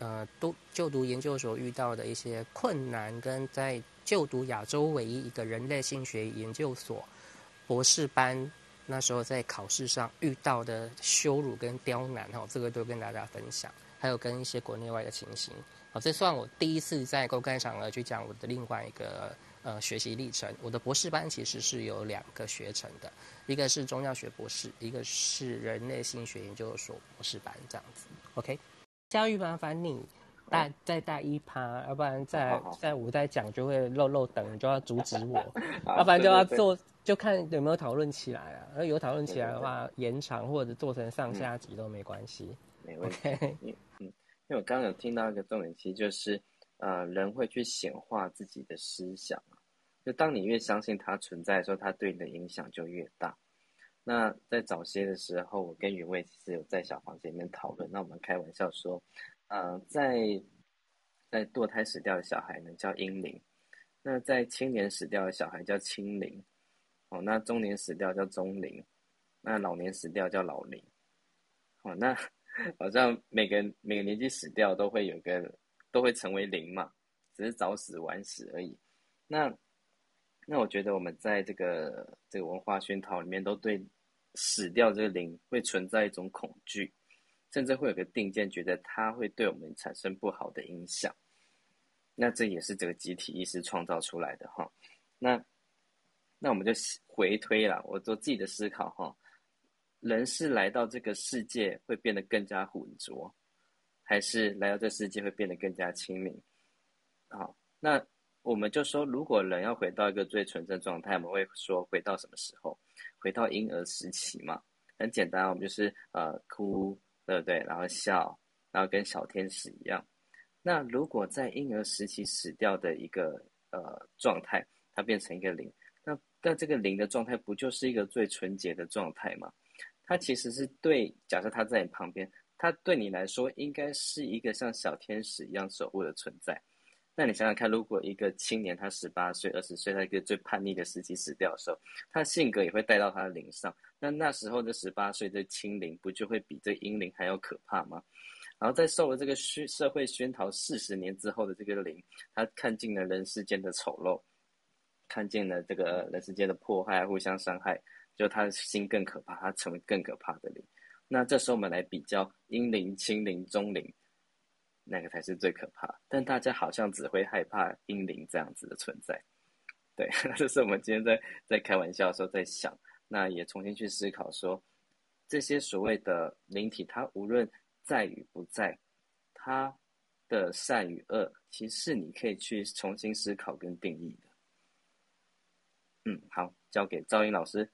S2: 呃都就读研究所遇到的一些困难，跟在就读亚洲唯一一个人类性学研究所博士班。那时候在考试上遇到的羞辱跟刁难，哈，这个都跟大家分享。还有跟一些国内外的情形，好，这算我第一次在公开场合去讲我的另外一个呃学习历程。我的博士班其实是有两个学程的，一个是中药学博士，一个是人类心学研究所博士班这样子。OK，教育麻烦你带再带一趴，要不然在在我在讲就会漏漏等，就要阻止我，要不然就要做。就看有没有讨论起来啊，而有讨论起来的话，延长或者做成上下集都没关系。
S3: 没问题。嗯嗯，因为我刚刚有听到一个重点，其实就是，呃，人会去显化自己的思想就当你越相信它存在的时候，它对你的影响就越大。那在早些的时候，我跟云卫其实有在小房间里面讨论，那我们开玩笑说，呃，在在堕胎死掉的小孩呢叫婴灵，那在青年死掉的小孩叫青灵。哦，那中年死掉叫中灵，那老年死掉叫老灵。哦，那 好像每个每个年纪死掉都会有个都会成为零嘛，只是早死晚死而已。那那我觉得我们在这个这个文化熏陶里面，都对死掉这个灵会存在一种恐惧，甚至会有个定见，觉得它会对我们产生不好的影响。那这也是这个集体意识创造出来的哈。那那我们就回推了，我做自己的思考哈。人是来到这个世界会变得更加浑浊，还是来到这世界会变得更加亲民？好，那我们就说，如果人要回到一个最纯正状态，我们会说回到什么时候？回到婴儿时期嘛。很简单，我们就是呃哭，对不对？然后笑，然后跟小天使一样。那如果在婴儿时期死掉的一个呃状态，它变成一个零，那那这个零的状态不就是一个最纯洁的状态吗？它其实是对，假设他在你旁边，他对你来说应该是一个像小天使一样守护的存在。那你想想看，如果一个青年他十八岁、二十岁，在一个最叛逆的时期死掉的时候，他的性格也会带到他的灵上。那那时候的十八岁的青灵，不就会比这婴灵还要可怕吗？然后在受了这个熏社会熏陶四十年之后的这个灵，他看尽了人世间的丑陋。看见了这个人世间的迫害、互相伤害，就他的心更可怕，他成为更可怕的灵。那这时候我们来比较阴灵、清灵、中灵，哪个才是最可怕？但大家好像只会害怕阴灵这样子的存在。对，这是我们今天在在开玩笑的时候在想，那也重新去思考说，这些所谓的灵体，它无论在与不在，它的善与恶，其实是你可以去重新思考跟定义的。嗯，好，交给赵英老师。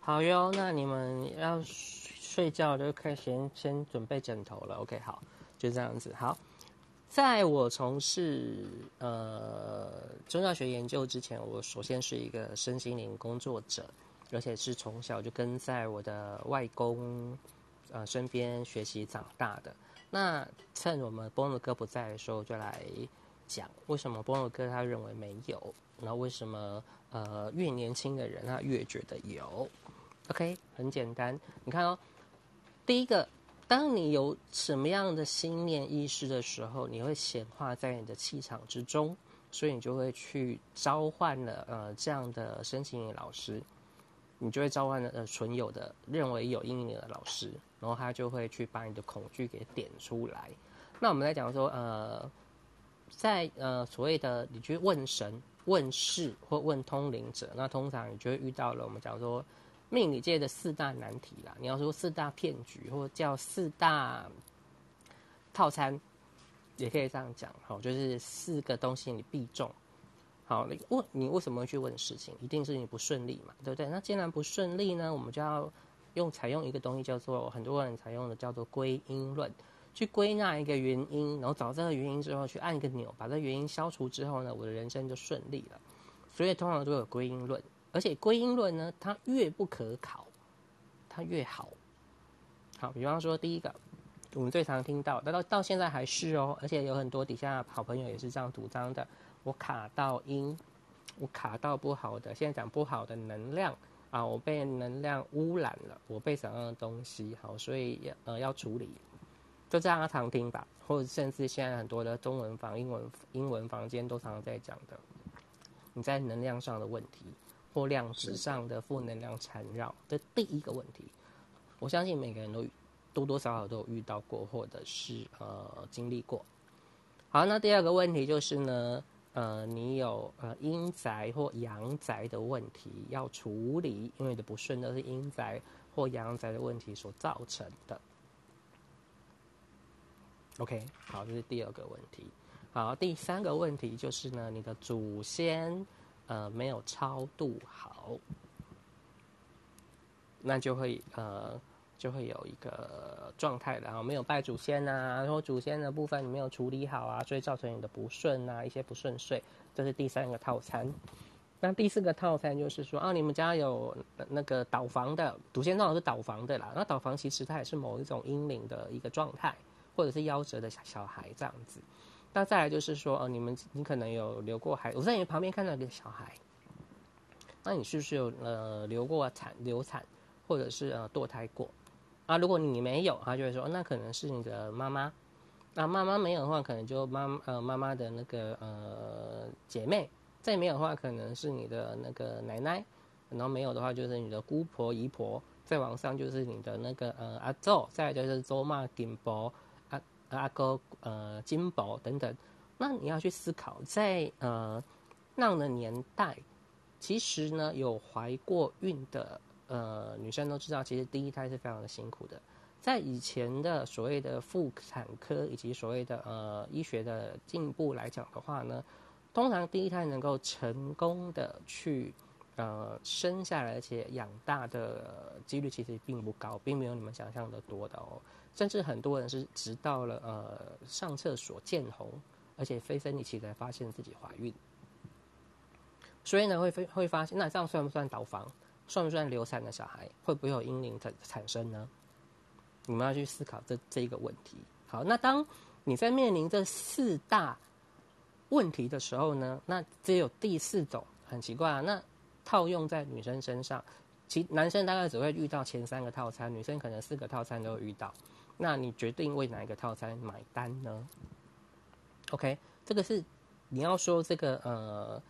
S2: 好哟，那你们要睡觉就可以先先准备枕头了。OK，好，就这样子。好，在我从事呃宗教学研究之前，我首先是一个身心灵工作者，而且是从小就跟在我的外公呃身边学习长大的。那趁我们波诺哥不在的时候，就来讲为什么波诺哥他认为没有。那为什么呃越年轻的人他越觉得有？OK，很简单，你看哦，第一个，当你有什么样的心念意识的时候，你会显化在你的气场之中，所以你就会去召唤了呃这样的申请老师，你就会召唤呃纯有的认为有阴影的老师，然后他就会去把你的恐惧给点出来。那我们来讲说呃。在呃所谓的你去问神、问事或问通灵者，那通常你就会遇到了我们讲说命理界的四大难题啦。你要说四大骗局，或叫四大套餐，也可以这样讲。好，就是四个东西你必中。好，你问你为什么会去问事情？一定是你不顺利嘛，对不对？那既然不顺利呢，我们就要用采用一个东西叫做很多人采用的叫做归因论。去归纳一个原因，然后找这个原因之后，去按一个钮，把这原因消除之后呢，我的人生就顺利了。所以通常都有归因论，而且归因论呢，它越不可考，它越好。好，比方说第一个，我们最常听到，到到现在还是哦，而且有很多底下好朋友也是这样主张的。我卡到音，我卡到不好的，现在讲不好的能量啊，我被能量污染了，我被什么样的东西好，所以要呃要处理。就这样常听吧，或者甚至现在很多的中文房、英文英文房间都常常在讲的，你在能量上的问题或量子上的负能量缠绕这第一个问题，我相信每个人都多多少少都有遇到过，或者是呃经历过。好，那第二个问题就是呢，呃，你有呃阴宅或阳宅的问题要处理，因为你的不顺都是阴宅或阳宅的问题所造成的。OK，好，这是第二个问题。好，第三个问题就是呢，你的祖先呃没有超度好，那就会呃就会有一个状态，然后没有拜祖先呐，然后祖先的部分你没有处理好啊，所以造成你的不顺啊，一些不顺遂，这是第三个套餐。那第四个套餐就是说啊，你们家有那个倒房的祖先，正好是倒房的啦。那倒房其实它也是某一种阴灵的一个状态。或者是夭折的小小孩这样子，那再来就是说，呃，你们你可能有留过孩，我在你旁边看到一个小孩，那你是不是有呃流过产流产，或者是呃堕胎过？啊，如果你没有，他就会说，那可能是你的妈妈。那妈妈没有的话，可能就妈呃妈妈的那个呃姐妹。再没有的话，可能是你的那个奶奶。然后没有的话，就是你的姑婆姨婆。再往上就是你的那个呃阿祖，再就是周妈金伯。阿阿哥，呃，金伯等等，那你要去思考，在呃那样的年代，其实呢，有怀过孕的呃女生都知道，其实第一胎是非常的辛苦的。在以前的所谓的妇产科以及所谓的呃医学的进步来讲的话呢，通常第一胎能够成功的去呃生下来，而且养大的几率其实并不高，并没有你们想象的多的哦。甚至很多人是直到了呃上厕所见红，而且非生理期才发现自己怀孕，所以呢会会会发现，那这样算不算倒房？算不算流产的小孩？会不会有阴灵产产生呢？你们要去思考这这一个问题。好，那当你在面临这四大问题的时候呢，那只有第四种很奇怪啊，那套用在女生身上，其男生大概只会遇到前三个套餐，女生可能四个套餐都会遇到。那你决定为哪一个套餐买单呢？OK，这个是你要说这个呃，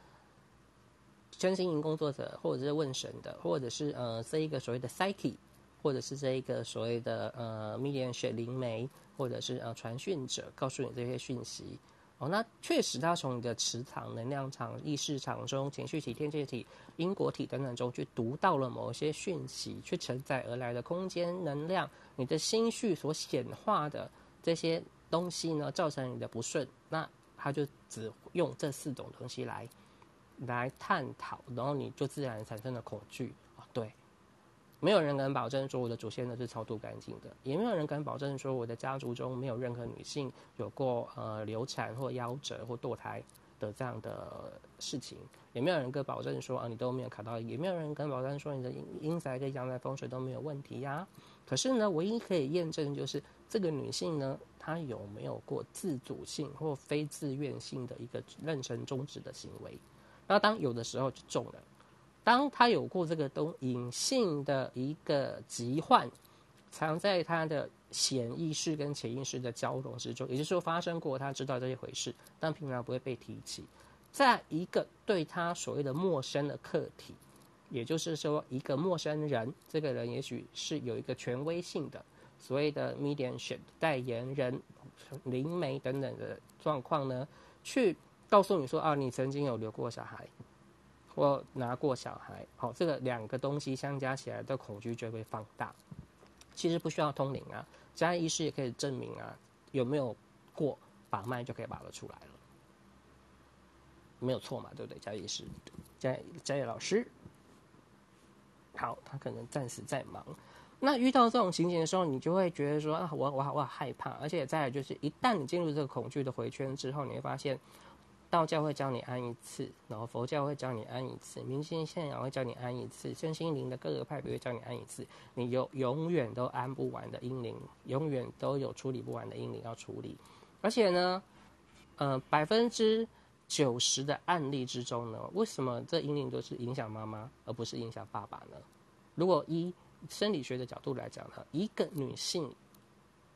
S2: 真心营工作者，或者是问神的，或者是呃这一个所谓的 psyche，或者是这一个所谓的呃 medium 灵媒，或者是呃传讯者，告诉你这些讯息。哦，那确实，它从你的磁场、能量场、意识场中、情绪体、天界体、因果体等等中去读到了某些讯息，去承载而来的空间能量，你的心绪所显化的这些东西呢，造成你的不顺，那他就只用这四种东西来来探讨，然后你就自然产生了恐惧。啊，对。没有人敢保证说我的祖先呢是超度干净的，也没有人敢保证说我的家族中没有任何女性有过呃流产或夭折或堕胎的这样的事情，也没有人敢保证说啊你都没有卡到，也没有人敢保证说你的阴阴宅跟阳宅风水都没有问题呀。可是呢，唯一可以验证就是这个女性呢，她有没有过自主性或非自愿性的一个妊娠终止的行为，那当有的时候就中了。当他有过这个东隐性的一个疾患，藏在他的显意识跟潜意识的交融之中，也就是说发生过，他知道这一回事，但平常不会被提起。在一个对他所谓的陌生的客体，也就是说一个陌生人，这个人也许是有一个权威性的所谓的 mediumship 代言人、灵媒等等的状况呢，去告诉你说啊，你曾经有留过小孩，或拿过小孩，好，这个两个东西相加起来的恐惧就会放大。其实不需要通灵啊，加医师也可以证明啊，有没有过把脉就可以把得出来了，没有错嘛，对不对？加医师，加加叶老师，好，他可能暂时在忙。那遇到这种情形的时候，你就会觉得说啊，我我我害怕，而且再来就是，一旦你进入这个恐惧的回圈之后，你会发现，道教会教你安一次，然后佛教会教你安一次，明星信仰会教你安一次，身心灵的各个派别会教你安一次，你有永远都安不完的阴灵，永远都有处理不完的阴灵要处理，而且呢，呃，百分之九十的案例之中呢，为什么这阴灵都是影响妈妈，而不是影响爸爸呢？如果一生理学的角度来讲呢，一个女性，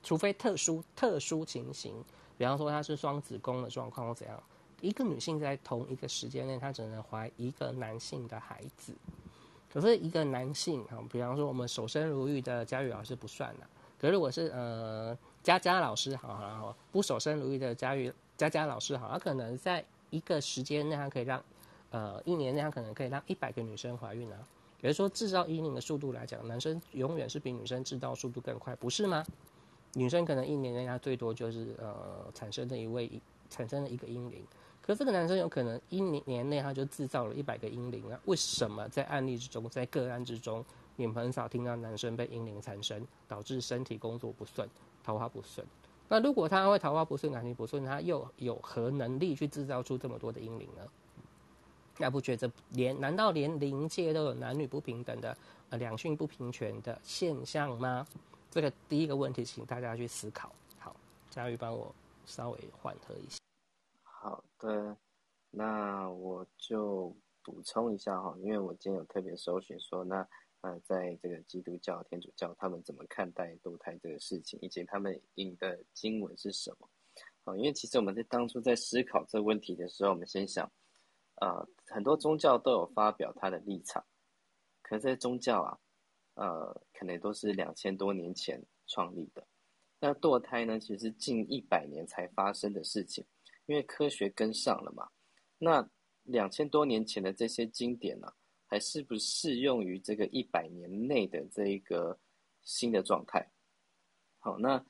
S2: 除非特殊特殊情形，比方说她是双子宫的状况或怎样，一个女性在同一个时间内，她只能怀一个男性的孩子。可是一个男性啊，比方说我们守身如玉的佳宇老师不算了。可是如果是呃佳佳老师，好好不守身如玉的佳宇佳佳老师，好，他可能在一个时间内，他可以让呃一年内，他可能可以让一百个女生怀孕啊。比如说制造阴灵的速度来讲，男生永远是比女生制造速度更快，不是吗？女生可能一年内她最多就是呃产生的一位产生了一个阴灵，可这个男生有可能一年年内他就制造了一百个阴灵啊？为什么在案例之中，在个案之中，你们很少听到男生被阴灵缠身，导致身体工作不顺、桃花不顺？那如果他会桃花不顺、感情不顺，他又有何能力去制造出这么多的阴灵呢？那不觉得连难道连灵界都有男女不平等的呃两性不平权的现象吗？这个第一个问题，请大家去思考。好，佳玉帮我稍微缓和一下。
S3: 好的，那我就补充一下哈，因为我今天有特别搜寻说，那呃，在这个基督教、天主教他们怎么看待堕胎这个事情，以及他们引的经文是什么？好，因为其实我们在当初在思考这个问题的时候，我们先想。呃，很多宗教都有发表他的立场，可是这些宗教啊，呃，可能都是两千多年前创立的。那堕胎呢，其实近一百年才发生的事情，因为科学跟上了嘛。那两千多年前的这些经典呢，还是不适用于这个一百年内的这一个新的状态。好，那。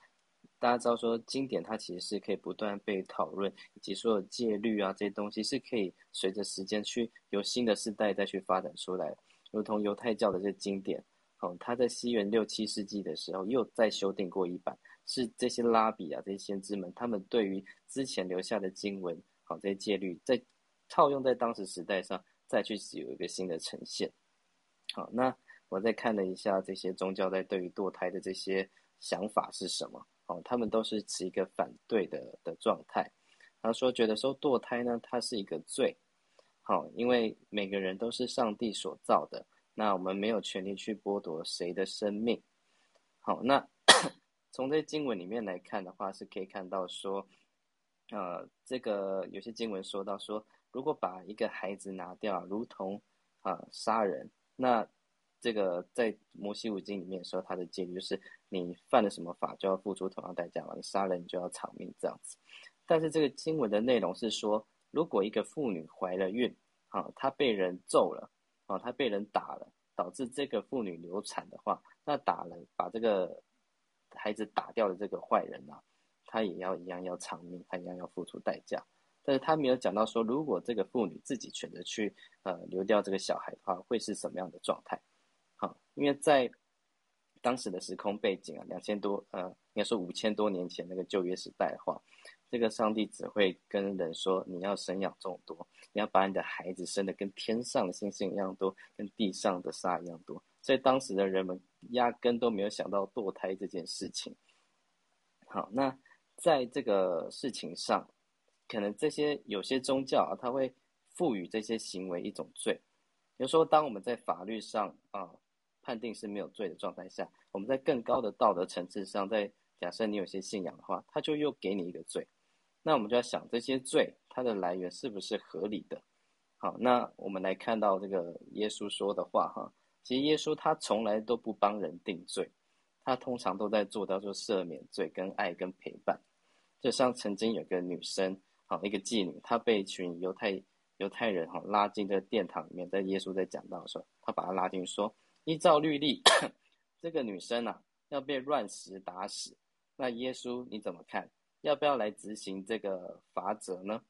S3: 大家知道说经典它其实是可以不断被讨论，以及所有戒律啊这些东西是可以随着时间去由新的世代再去发展出来，如同犹太教的这经典，哦，它在西元六七世纪的时候又再修订过一版，是这些拉比啊这些先知们他们对于之前留下的经文，好这些戒律在套用在当时时代上再去有一个新的呈现。好，那我再看了一下这些宗教在对于堕胎的这些想法是什么。哦，他们都是持一个反对的的状态，他说觉得说堕胎呢，它是一个罪，好，因为每个人都是上帝所造的，那我们没有权利去剥夺谁的生命，好，那从这些经文里面来看的话，是可以看到说，呃，这个有些经文说到说，如果把一个孩子拿掉，如同啊杀人，那。这个在摩西五经里面说，他的戒律就是你犯了什么法，就要付出同样代价嘛。你杀人，你就要偿命这样子。但是这个经文的内容是说，如果一个妇女怀了孕，啊，她被人揍了，啊，她被人打了，导致这个妇女流产的话，那打了把这个孩子打掉了这个坏人啊，他也要一样要偿命，他一样要付出代价。但是他没有讲到说，如果这个妇女自己选择去呃流掉这个小孩的话，会是什么样的状态？好，因为在当时的时空背景啊，两千多呃，应该说五千多年前那个旧约时代的话，这个上帝只会跟人说，你要生养众多，你要把你的孩子生的跟天上的星星一样多，跟地上的沙一样多。所以当时的人们压根都没有想到堕胎这件事情。好，那在这个事情上，可能这些有些宗教啊，他会赋予这些行为一种罪，比如说当我们在法律上啊。判定是没有罪的状态下，我们在更高的道德层次上，在假设你有些信仰的话，他就又给你一个罪。那我们就要想这些罪它的来源是不是合理的？好，那我们来看到这个耶稣说的话哈，其实耶稣他从来都不帮人定罪，他通常都在做到说赦免罪跟爱跟陪伴。就像曾经有个女生好，一个妓女，她被一群犹太犹太人哈拉进这殿堂里面，在耶稣在讲道的时候，他把她拉进去说，依照律例，这个女生啊要被乱石打死。那耶稣你怎么看？要不要来执行这个法则呢？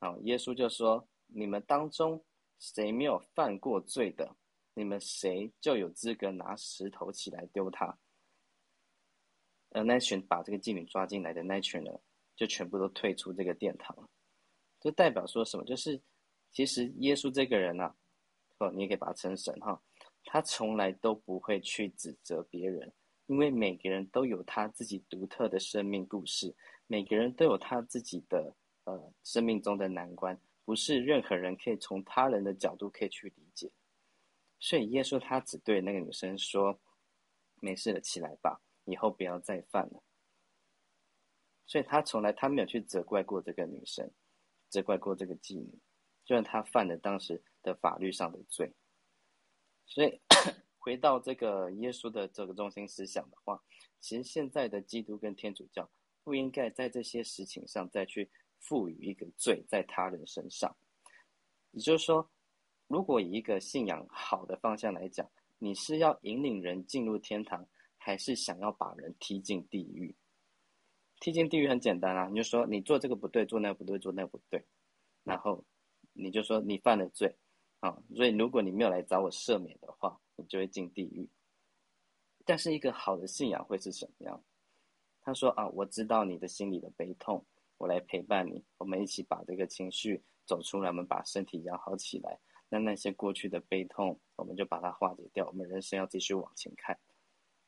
S3: 好，耶稣就说，你们当中谁没有犯过罪的，你们谁就有资格拿石头起来丢他。呃，那群把这个妓女抓进来的那群人，就全部都退出这个殿堂了。就代表说什么？就是其实耶稣这个人呐，哦，你也可以把他称神哈，他从来都不会去指责别人，因为每个人都有他自己独特的生命故事，每个人都有他自己的呃生命中的难关，不是任何人可以从他人的角度可以去理解。所以耶稣他只对那个女生说：“没事了，起来吧。”以后不要再犯了，所以他从来他没有去责怪过这个女生，责怪过这个妓女，就算他犯了当时的法律上的罪。所以 回到这个耶稣的这个中心思想的话，其实现在的基督跟天主教不应该在这些事情上再去赋予一个罪在他人身上。也就是说，如果以一个信仰好的方向来讲，你是要引领人进入天堂。还是想要把人踢进地狱？踢进地狱很简单啊，你就说你做这个不对，做那个不对，做那个不对，然后你就说你犯了罪啊，所以如果你没有来找我赦免的话，你就会进地狱。但是一个好的信仰会是什么样？他说啊，我知道你的心里的悲痛，我来陪伴你，我们一起把这个情绪走出来，我们把身体养好起来。那那些过去的悲痛，我们就把它化解掉，我们人生要继续往前看。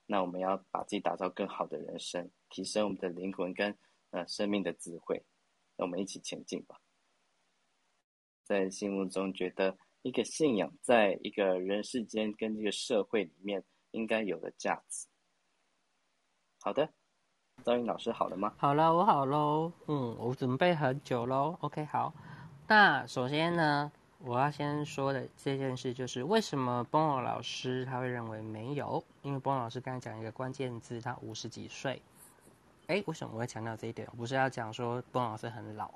S3: 那我们要把自己打造更好的人生，提升我们的灵魂跟呃生命的智慧，那我们一起前进吧。在心目中觉得一个信仰，在一个人世间跟这个社会里面应该有的价值。好的，赵云老师好了吗？
S2: 好了，我好喽。嗯，我准备很久喽。OK，好。那首先呢？我要先说的这件事就是，为什么波尔老师他会认为没有？因为波尔老师刚才讲一个关键字，他五十几岁。哎，为什么我会强调这一点？不是要讲说波尔老师很老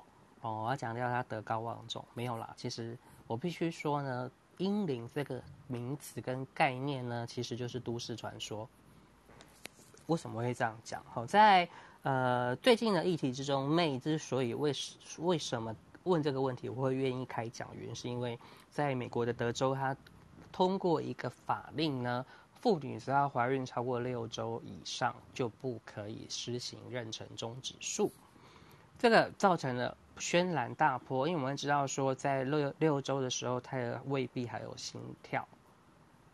S2: 哦，我要强调他德高望重。没有啦，其实我必须说呢，英灵这个名词跟概念呢，其实就是都市传说。为什么会这样讲？好，在呃最近的议题之中，妹之所以为为什么？问这个问题，我会愿意开讲，原因是因为在美国的德州，它通过一个法令呢，妇女只要怀孕超过六周以上，就不可以施行妊娠终止术。这个造成了轩然大波，因为我们知道说，在六六周的时候，胎儿未必还有心跳。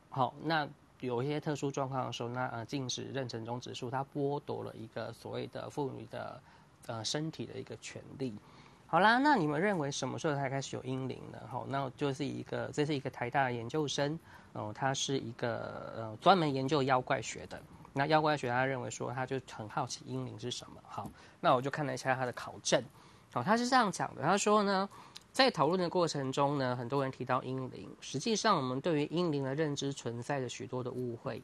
S2: 好，那有一些特殊状况的时候，那呃禁止妊娠终止术，它剥夺了一个所谓的妇女的呃身体的一个权利。好啦，那你们认为什么时候才开始有阴灵呢？好，那就是一个，这是一个台大的研究生，哦，他是一个呃专门研究妖怪学的。那妖怪学他认为说，他就很好奇阴灵是什么。好，那我就看了一下他的考证。好，他是这样讲的，他说呢，在讨论的过程中呢，很多人提到阴灵，实际上我们对于阴灵的认知存在着许多的误会。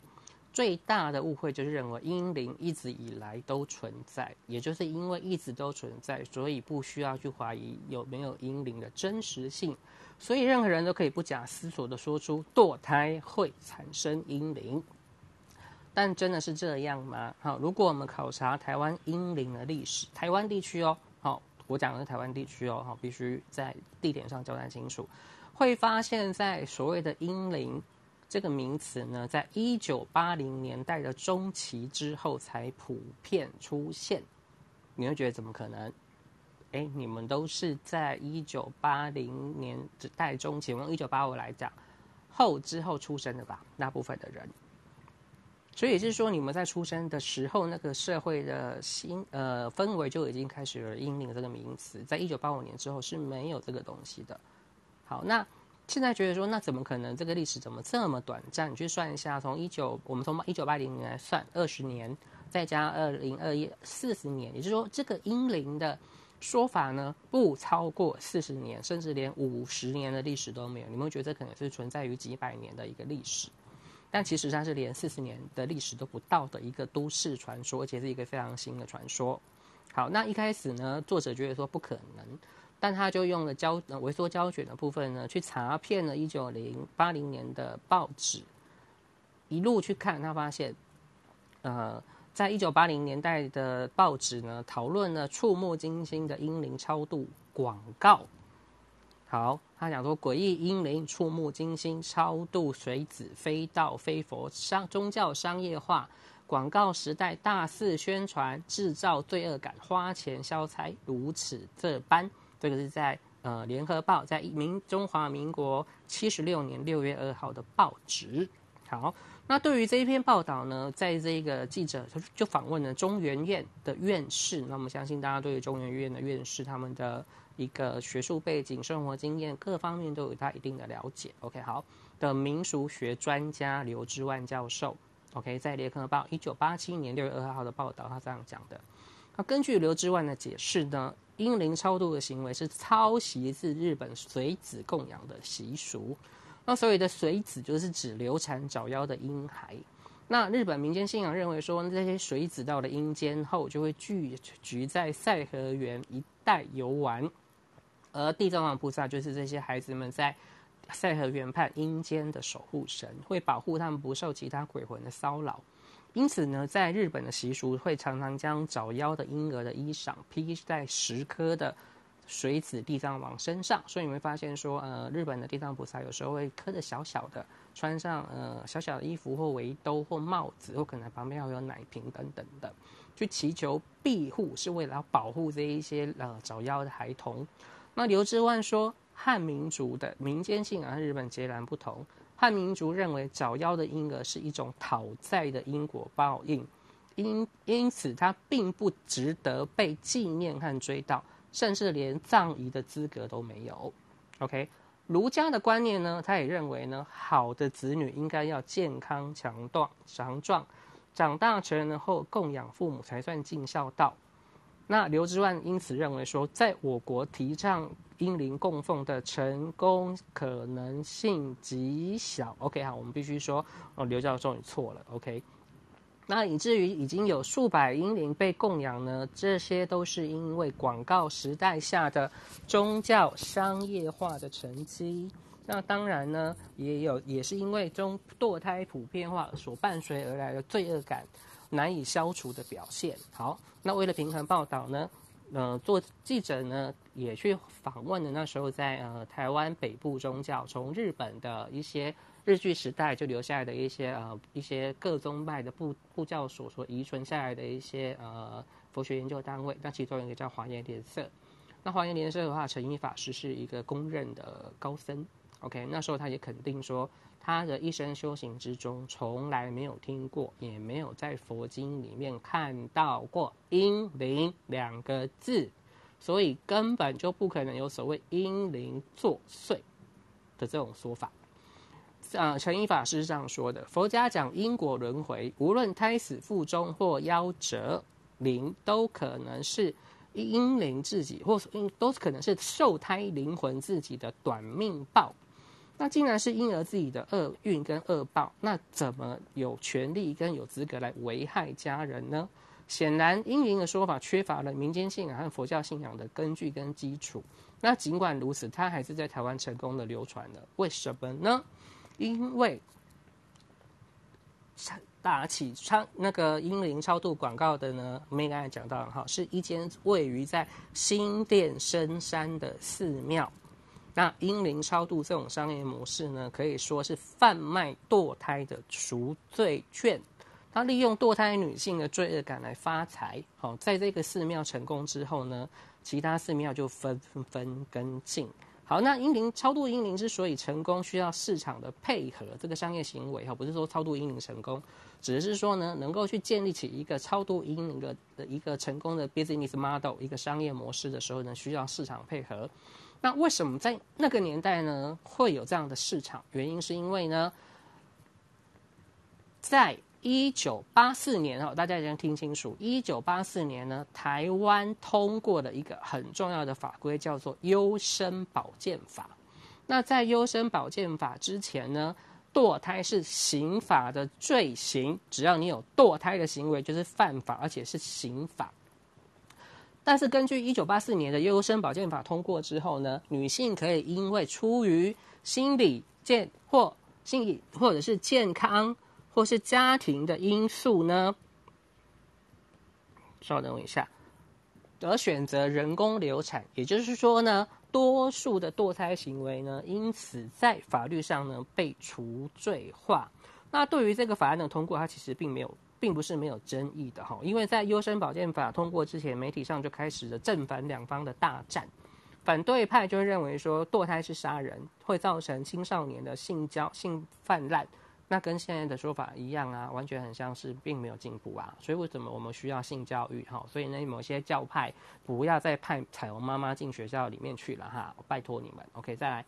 S2: 最大的误会就是认为阴灵一直以来都存在，也就是因为一直都存在，所以不需要去怀疑有没有阴灵的真实性，所以任何人都可以不假思索的说出堕胎会产生阴灵。但真的是这样吗？好，如果我们考察台湾阴灵的历史，台湾地区哦，好，我讲的是台湾地区哦，好，必须在地点上交代清楚，会发现，在所谓的阴灵。这个名词呢，在一九八零年代的中期之后才普遍出现。你会觉得怎么可能？哎，你们都是在一九八零年代中期，用一九八五来讲后之后出生的吧？大部分的人。所以是说，你们在出生的时候，那个社会的心呃氛围就已经开始了引领这个名词。在一九八五年之后是没有这个东西的。好，那。现在觉得说，那怎么可能？这个历史怎么这么短暂？你去算一下，从一九，我们从一九八零年来算，二十年，再加二零二一，四十年。也就是说，这个英灵的说法呢，不超过四十年，甚至连五十年的历史都没有。你们觉得这可能是存在于几百年的一个历史？但其实它是连四十年的历史都不到的一个都市传说，而且是一个非常新的传说。好，那一开始呢，作者觉得说不可能，但他就用了胶呃微缩胶卷的部分呢，去查遍了一九零八零年的报纸，一路去看，他发现，呃，在一九八零年代的报纸呢，讨论了触目惊心的英灵超度广告。好，他讲说诡异英灵触目惊心，超度水子非道非佛，商宗教商业化，广告时代大肆宣传，制造罪恶感，花钱消灾，如此这般。这个是在呃联合报在民中华民国七十六年六月二号的报纸。好，那对于这一篇报道呢，在这个记者就就访问了中原院的院士，那么相信大家对于中原院的院士他们的。一个学术背景、生活经验各方面都有他一定的了解。OK，好的民俗学专家刘之万教授，OK，在《联合报》一九八七年六月二号的报道，他这样讲的。那根据刘之万的解释呢，阴灵超度的行为是抄袭自日本水子供养的习俗。那所谓的水子就是指流产早夭的婴孩。那日本民间信仰认为说，这些水子到了阴间后，就会聚聚在赛河园一带游玩。而地藏王菩萨就是这些孩子们在赛河园畔阴间的守护神，会保护他们不受其他鬼魂的骚扰。因此呢，在日本的习俗会常常将早夭的婴儿的衣裳披在十颗的水子地藏王身上，所以你会发现说，呃，日本的地藏菩萨有时候会磕的小小的，穿上呃小小的衣服或围兜或帽子，或可能旁边要有奶瓶等等的，去祈求庇护，是为了要保护这一些呃早夭的孩童。那刘之万说，汉民族的民间信仰和日本截然不同。汉民族认为早夭的婴儿是一种讨债的因果报应，因因此他并不值得被纪念和追悼，甚至连葬仪的资格都没有。OK，儒家的观念呢，他也认为呢，好的子女应该要健康强壮、强壮，长大成人后供养父母才算尽孝道。那刘之万因此认为说，在我国提倡英灵供奉的成功可能性极小。OK，好，我们必须说，哦，刘教授你错了。OK，那以至于已经有数百英灵被供养呢，这些都是因为广告时代下的宗教商业化的成绩。那当然呢，也有也是因为中堕胎普遍化所伴随而来的罪恶感。难以消除的表现。好，那为了平衡报道呢，呃，做记者呢也去访问了那时候在呃台湾北部宗教，从日本的一些日据时代就留下来的一些呃一些各宗派的部部教所所遗存下来的一些呃佛学研究单位。那其中一个叫华严莲社。那华严莲社的话，成一法师是一个公认的高僧。OK，那时候他也肯定说。他的一生修行之中，从来没有听过，也没有在佛经里面看到过“阴灵”两个字，所以根本就不可能有所谓“阴灵作祟”的这种说法。啊，陈一法师这样说的：佛家讲因果轮回，无论胎死腹中或夭折，灵都可能是阴灵自己，或都可能是受胎灵魂自己的短命报。那既然是婴儿自己的厄运跟恶报，那怎么有权利跟有资格来危害家人呢？显然，英灵的说法缺乏了民间信仰和佛教信仰的根据跟基础。那尽管如此，它还是在台湾成功的流传了。为什么呢？因为打起超那个英灵超度广告的呢，我们刚才讲到哈，是一间位于在新店深山的寺庙。那阴灵超度这种商业模式呢，可以说是贩卖堕胎的赎罪券。他利用堕胎女性的罪恶感来发财。好，在这个寺庙成功之后呢，其他寺庙就纷纷跟进。好，那阴灵超度阴灵之所以成功，需要市场的配合。这个商业行为哈，不是说超度阴灵成功，只是说呢，能够去建立起一个超度阴灵的一个成功的 business model，一个商业模式的时候呢，需要市场配合。那为什么在那个年代呢会有这样的市场？原因是因为呢，在一九八四年哦，大家一定要听清楚，一九八四年呢，台湾通过了一个很重要的法规，叫做《优生保健法》。那在《优生保健法》之前呢，堕胎是刑法的罪行，只要你有堕胎的行为，就是犯法，而且是刑法。但是根据一九八四年的优生保健法通过之后呢，女性可以因为出于心理健或心理或者是健康或是家庭的因素呢，稍等我一下，而选择人工流产。也就是说呢，多数的堕胎行为呢，因此在法律上呢被除罪化。那对于这个法案的通过，它其实并没有，并不是没有争议的哈。因为在优生保健法通过之前，媒体上就开始了正反两方的大战。反对派就认为说堕胎是杀人，会造成青少年的性交性泛滥。那跟现在的说法一样啊，完全很像是并没有进步啊。所以为什么我们需要性教育哈？所以呢，某些教派不要再派彩虹妈妈进学校里面去了哈，拜托你们。OK，再来。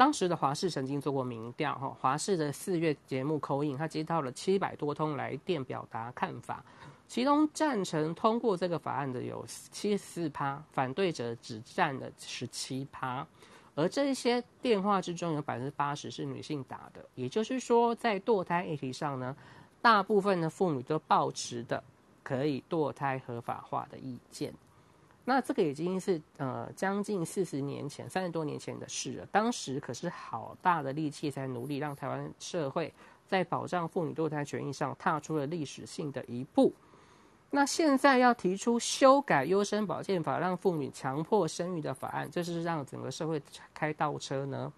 S2: 当时的华视曾经做过民调，哈，华视的四月节目口音，他接到了七百多通来电表达看法，其中赞成通过这个法案的有七十四趴，反对者只占了十七趴，而这些电话之中有百分之八十是女性打的，也就是说，在堕胎议题上呢，大部分的妇女都抱持的可以堕胎合法化的意见。那这个已经是呃将近四十年前、三十多年前的事了。当时可是好大的力气才努力让台湾社会在保障妇女堕胎权益上踏出了历史性的一步。那现在要提出修改优生保健法，让妇女强迫生育的法案，这是让整个社会开倒车呢？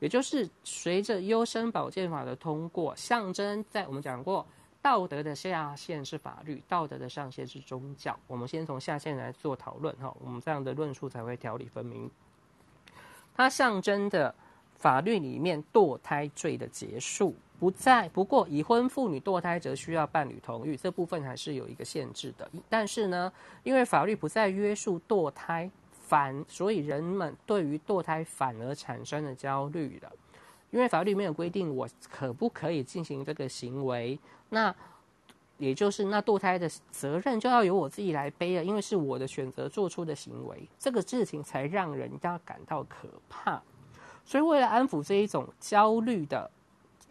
S2: 也就是随着优生保健法的通过，象征在我们讲过。道德的下限是法律，道德的上限是宗教。我们先从下限来做讨论哈，我们这样的论述才会条理分明。它象征的法律里面堕胎罪的结束不在，不过已婚妇女堕胎则需要伴侣同意，这部分还是有一个限制的。但是呢，因为法律不再约束堕胎，反所以人们对于堕胎反而产生了焦虑了。因为法律没有规定我可不可以进行这个行为，那也就是那堕胎的责任就要由我自己来背了，因为是我的选择做出的行为，这个事情才让人家感到可怕。所以为了安抚这一种焦虑的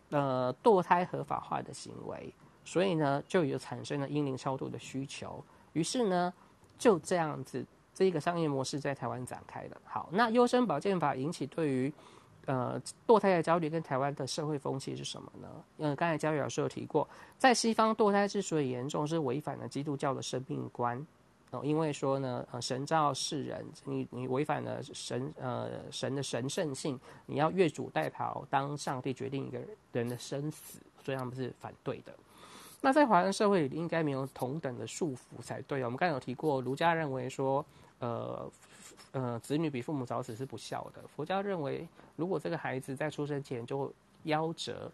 S2: 呃堕胎合法化的行为，所以呢就有产生了阴灵超度的需求。于是呢就这样子这个商业模式在台湾展开了。好，那优生保健法引起对于呃，堕胎的焦虑跟台湾的社会风气是什么呢？因为刚才焦宇老师有提过，在西方堕胎之所以严重，是违反了基督教的生命观哦。因为说呢，呃，神造世人，你你违反了神呃神的神圣性，你要越俎代庖，当上帝决定一个人的生死，所以他们是反对的。那在华人社会里，应该没有同等的束缚才对。我们刚才有提过，儒家认为说，呃。呃，子女比父母早死是不孝的。佛教认为，如果这个孩子在出生前就夭折，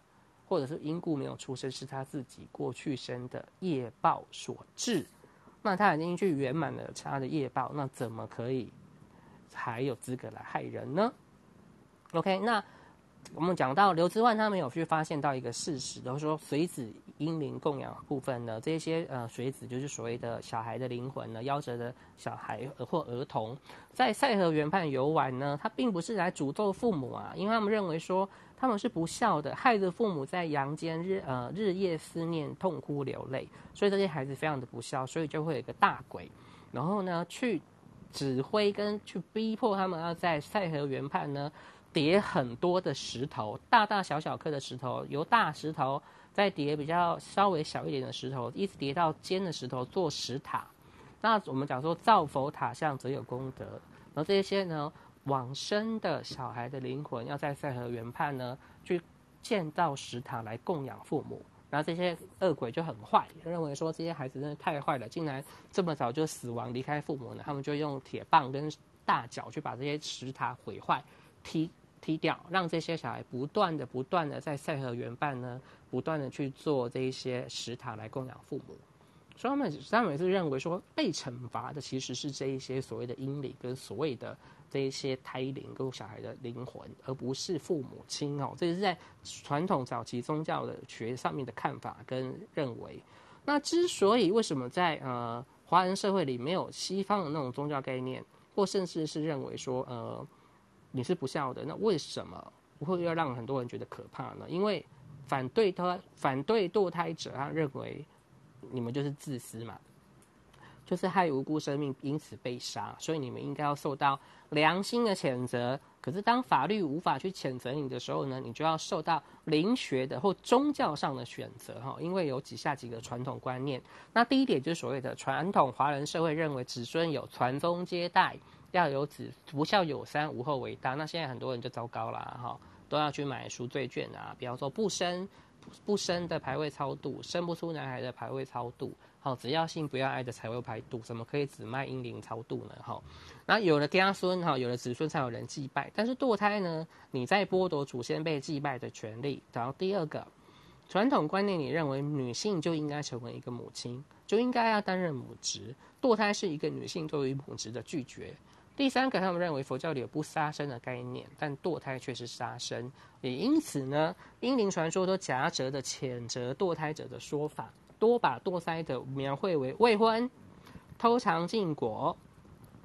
S2: 或者是因故没有出生，是他自己过去生的业报所致，那他已经去圆满了他的业报，那怎么可以还有资格来害人呢？OK，那。我们讲到刘之万，他没有去发现到一个事实，就是说水子阴灵供养部分呢，这些呃水子就是所谓的小孩的灵魂呢，夭折的小孩或儿童，在赛河原畔游玩呢，他并不是来诅咒父母啊，因为他们认为说他们是不孝的，害得父母在阳间日呃日夜思念，痛哭流泪，所以这些孩子非常的不孝，所以就会有一个大鬼，然后呢去指挥跟去逼迫他们要在赛河原畔呢。叠很多的石头，大大小小颗的石头，由大石头再叠比较稍微小一点的石头，一直叠到尖的石头做石塔。那我们讲说造佛塔像则有功德，然后这些呢往生的小孩的灵魂要在赛河原畔呢去建造石塔来供养父母。然后这些恶鬼就很坏，认为说这些孩子真的太坏了，竟然这么早就死亡离开父母呢，他们就用铁棒跟大脚去把这些石塔毁坏，踢。踢掉，让这些小孩不断的、不断的在赛河原办呢，不断的去做这一些石塔来供养父母。所以他们他们是认为说，被惩罚的其实是这一些所谓的阴灵跟所谓的这一些胎灵跟小孩的灵魂，而不是父母亲哦。这是在传统早期宗教的学上面的看法跟认为。那之所以为什么在呃华人社会里没有西方的那种宗教概念，或甚至是认为说呃。你是不孝的，那为什么会要让很多人觉得可怕呢？因为反对他反对堕胎者，他认为你们就是自私嘛。就是害无辜生命因此被杀，所以你们应该要受到良心的谴责。可是当法律无法去谴责你的时候呢，你就要受到灵学的或宗教上的选择哈，因为有以下几个传统观念。那第一点就是所谓的传统华人社会认为子孙有传宗接代，要有子不孝有三，无后为大。那现在很多人就糟糕了哈，都要去买赎罪券啊，比方说不生不生的排位超度，生不出男孩的排位超度。好，只要性不要爱的才会排度，怎么可以只卖阴灵超度呢？哈，那有了家孙哈，有了子孙才有人祭拜，但是堕胎呢，你在剥夺祖先被祭拜的权利。然后第二个传统观念，你认为女性就应该成为一个母亲，就应该要担任母职，堕胎是一个女性对于母职的拒绝。第三个，他们认为佛教里有不杀生的概念，但堕胎却是杀生，也因此呢，阴灵传说都夹杂的谴责堕胎者的说法。多把堕胎的描绘为未婚、偷尝禁果，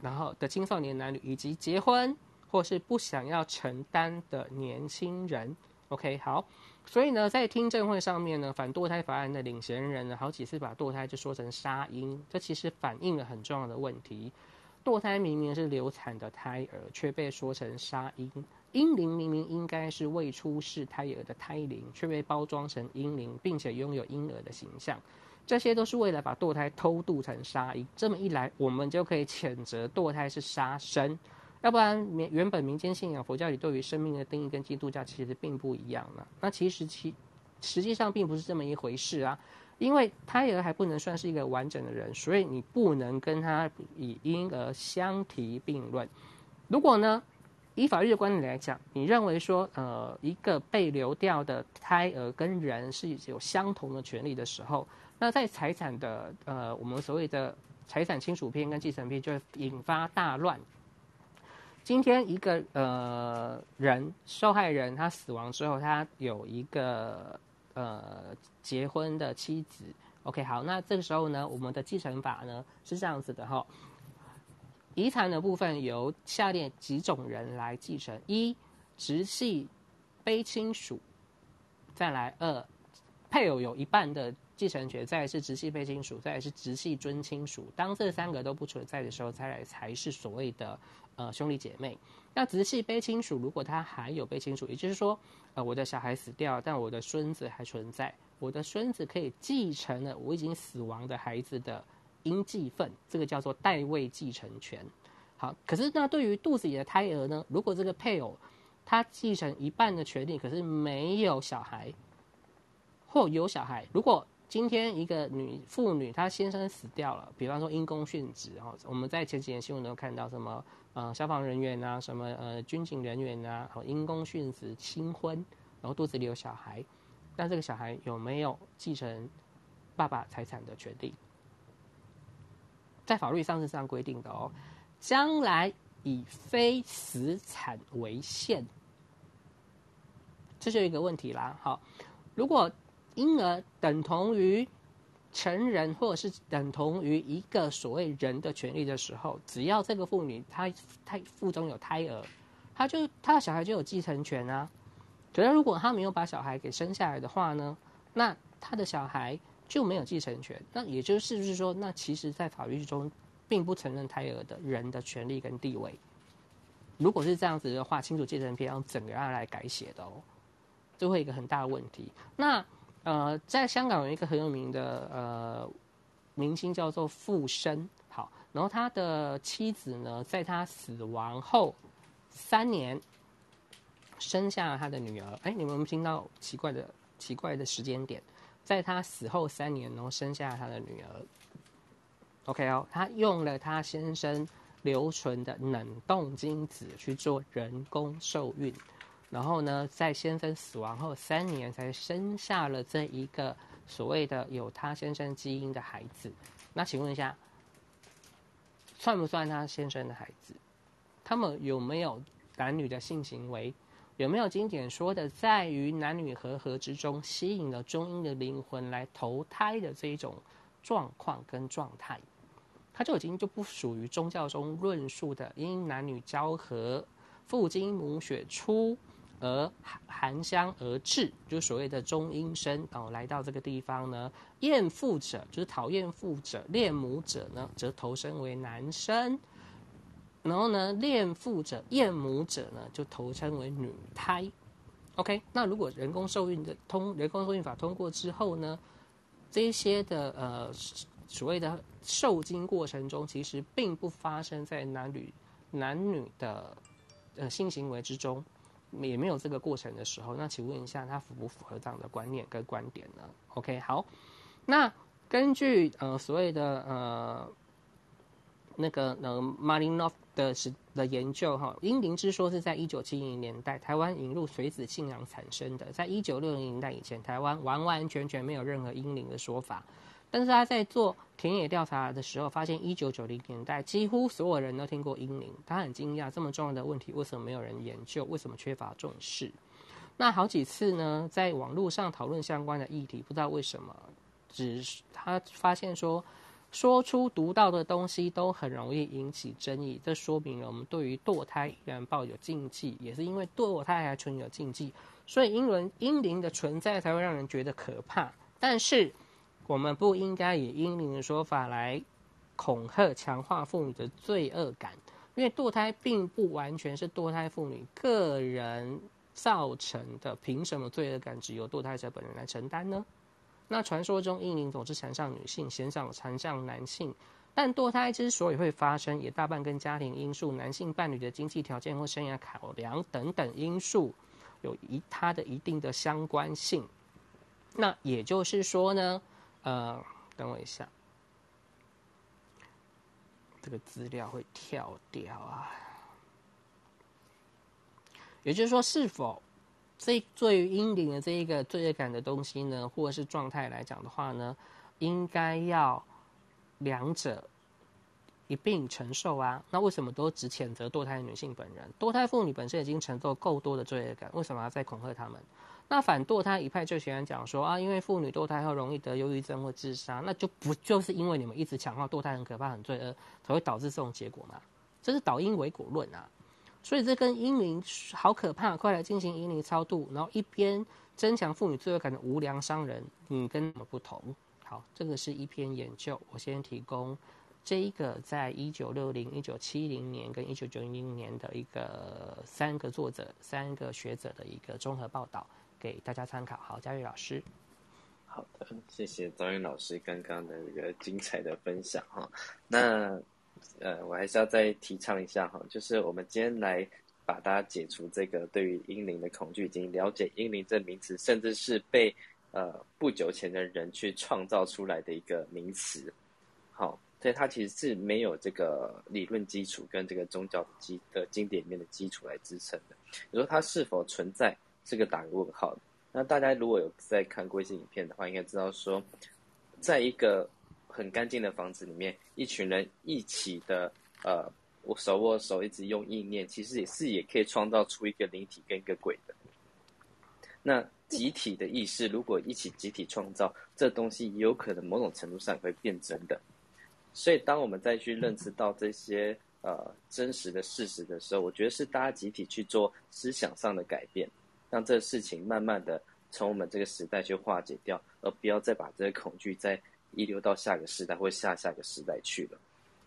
S2: 然后的青少年男女，以及结婚或是不想要承担的年轻人。OK，好，所以呢，在听证会上面呢，反堕胎法案的领衔人呢，好几次把堕胎就说成杀婴，这其实反映了很重要的问题。堕胎明明是流产的胎儿，却被说成杀婴。婴灵明明应该是未出世胎儿的胎灵，却被包装成婴灵，并且拥有婴儿的形象，这些都是为了把堕胎偷渡成杀婴。这么一来，我们就可以谴责堕胎是杀生。要不然，原本民间信仰佛教里对于生命的定义跟基督教其实并不一样呢。那其实其实际上并不是这么一回事啊，因为胎儿还不能算是一个完整的人，所以你不能跟他以婴儿相提并论。如果呢？以法律的观点来讲，你认为说，呃，一个被流掉的胎儿跟人是有相同的权利的时候，那在财产的，呃，我们所谓的财产亲属篇跟继承篇就会引发大乱。今天一个呃人受害人他死亡之后，他有一个呃结婚的妻子，OK，好，那这个时候呢，我们的继承法呢是这样子的哈。遗产的部分由下列几种人来继承：一、直系非亲属；再来二，配偶有一半的继承权；再是直系卑亲属；再是直系尊亲属。当这三个都不存在的时候，再来才是所谓的呃兄弟姐妹。那直系卑亲属如果他还有被亲属，也就是说，呃，我的小孩死掉，但我的孙子还存在，我的孙子可以继承了我已经死亡的孩子的。应继份，这个叫做代位继承权。好，可是那对于肚子里的胎儿呢？如果这个配偶他继承一半的权利，可是没有小孩，或有小孩，如果今天一个女妇女她先生死掉了，比方说因公殉职，然后我们在前几年新闻都看到什么呃消防人员啊，什么呃军警人员啊，和因公殉职新婚，然后肚子里有小孩，那这个小孩有没有继承爸爸财产的权利？在法律上是这样规定的哦，将来以非死产为限，这就一个问题啦。好，如果婴儿等同于成人，或者是等同于一个所谓人的权利的时候，只要这个妇女她她腹中有胎儿，她就她的小孩就有继承权啊。可是如果她没有把小孩给生下来的话呢，那她的小孩。就没有继承权，那也就是不是说，那其实，在法律中，并不承认胎儿的人的权利跟地位。如果是这样子的话，亲属继承篇要怎么样来改写的哦？这会一个很大的问题。那呃，在香港有一个很有名的呃明星叫做傅生，好，然后他的妻子呢，在他死亡后三年生下了他的女儿。哎，你们有没有听到奇怪的奇怪的时间点？在他死后三年，然后生下他的女儿。OK 哦，他用了他先生留存的冷冻精子去做人工受孕，然后呢，在先生死亡后三年才生下了这一个所谓的有他先生基因的孩子。那请问一下，算不算他先生的孩子？他们有没有男女的性行为？有没有经典说的，在于男女和合之中吸引了中阴的灵魂来投胎的这一种状况跟状态，他就已经就不属于宗教中论述的因男女交合、父精母血出而含香而至，就所谓的中阴身哦，来到这个地方呢，厌父者就是讨厌父者，恋母者呢，则投身为男生。然后呢，恋父者、厌母者呢，就投称为女胎。OK，那如果人工受孕的通人工受孕法通过之后呢，这些的呃所谓的受精过程中，其实并不发生在男女男女的呃性行为之中，也没有这个过程的时候，那请问一下，它符不符合这样的观念跟观点呢？OK，好，那根据呃所谓的呃。那个呃，Malinov 的是的研究哈，阴灵之说是在一九七零年代台湾引入水子信仰产生的。在一九六零年代以前，台湾完完全全没有任何阴灵的说法。但是他在做田野调查的时候，发现一九九零年代几乎所有人都听过英灵。他很惊讶，这么重要的问题为什么没有人研究？为什么缺乏重视？那好几次呢，在网络上讨论相关的议题，不知道为什么，只他发现说。说出独到的东西都很容易引起争议，这说明了我们对于堕胎依然抱有禁忌，也是因为堕胎还存有禁忌，所以英伦英灵的存在才会让人觉得可怕。但是我们不应该以英灵的说法来恐吓、强化妇女的罪恶感，因为堕胎并不完全是堕胎妇女个人造成的，凭什么罪恶感只由堕胎者本人来承担呢？那传说中，阴灵总是缠上女性，鲜少缠上男性。但堕胎之所以会发生，也大半跟家庭因素、男性伴侣的经济条件或生涯考量等等因素，有一它的一定的相关性。那也就是说呢，呃，等我一下，这个资料会跳掉啊。也就是说，是否？这对于阴灵的这一个罪恶感的东西呢，或者是状态来讲的话呢，应该要两者一并承受啊。那为什么都只谴责堕胎女性本人？堕胎妇女本身已经承受够多的罪恶感，为什么要再恐吓他们？那反堕胎一派就喜欢讲说啊，因为妇女堕胎后容易得忧郁症或自杀，那就不就是因为你们一直强化堕胎很可怕、很罪恶，才会导致这种结果吗？这是导因为果论啊。所以这跟阴灵好可怕，快来进行阴灵超度，然后一边增强妇女罪恶感的无良商人，嗯，跟什么不同？好，这个是一篇研究，我先提供这一个在一九六零、一九七零年跟一九九零年的一个三个作者、三个学者的一个综合报道，给大家参考。好，嘉玉老师，
S3: 好的，谢谢张云老师刚刚的一个精彩的分享哈，那。呃，我还是要再提倡一下哈，就是我们今天来把大家解除这个对于英灵的恐惧，已经了解英灵这名词，甚至是被呃不久前的人去创造出来的一个名词，好，所以它其实是没有这个理论基础跟这个宗教基的经典里面的基础来支撑的。你说它是否存在，这个打个问号。那大家如果有在看过一些影片的话，应该知道说，在一个很干净的房子里面，一群人一起的，呃，我手握手，一直用意念，其实也是也可以创造出一个灵体跟一个鬼的。那集体的意识，如果一起集体创造，这东西也有可能某种程度上会变真的。所以，当我们再去认知到这些呃真实的事实的时候，我觉得是大家集体去做思想上的改变，让这个事情慢慢的从我们这个时代去化解掉，而不要再把这个恐惧再。遗留到下个时代或下下个时代去了，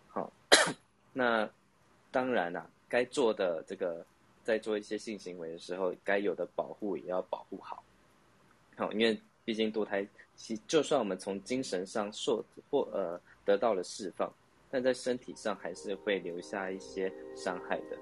S3: 好，那当然啦，该做的这个，在做一些性行为的时候，该有的保护也要保护好，好，因为毕竟堕胎，其就算我们从精神上受或呃得到了释放，但在身体上还是会留下一些伤害的。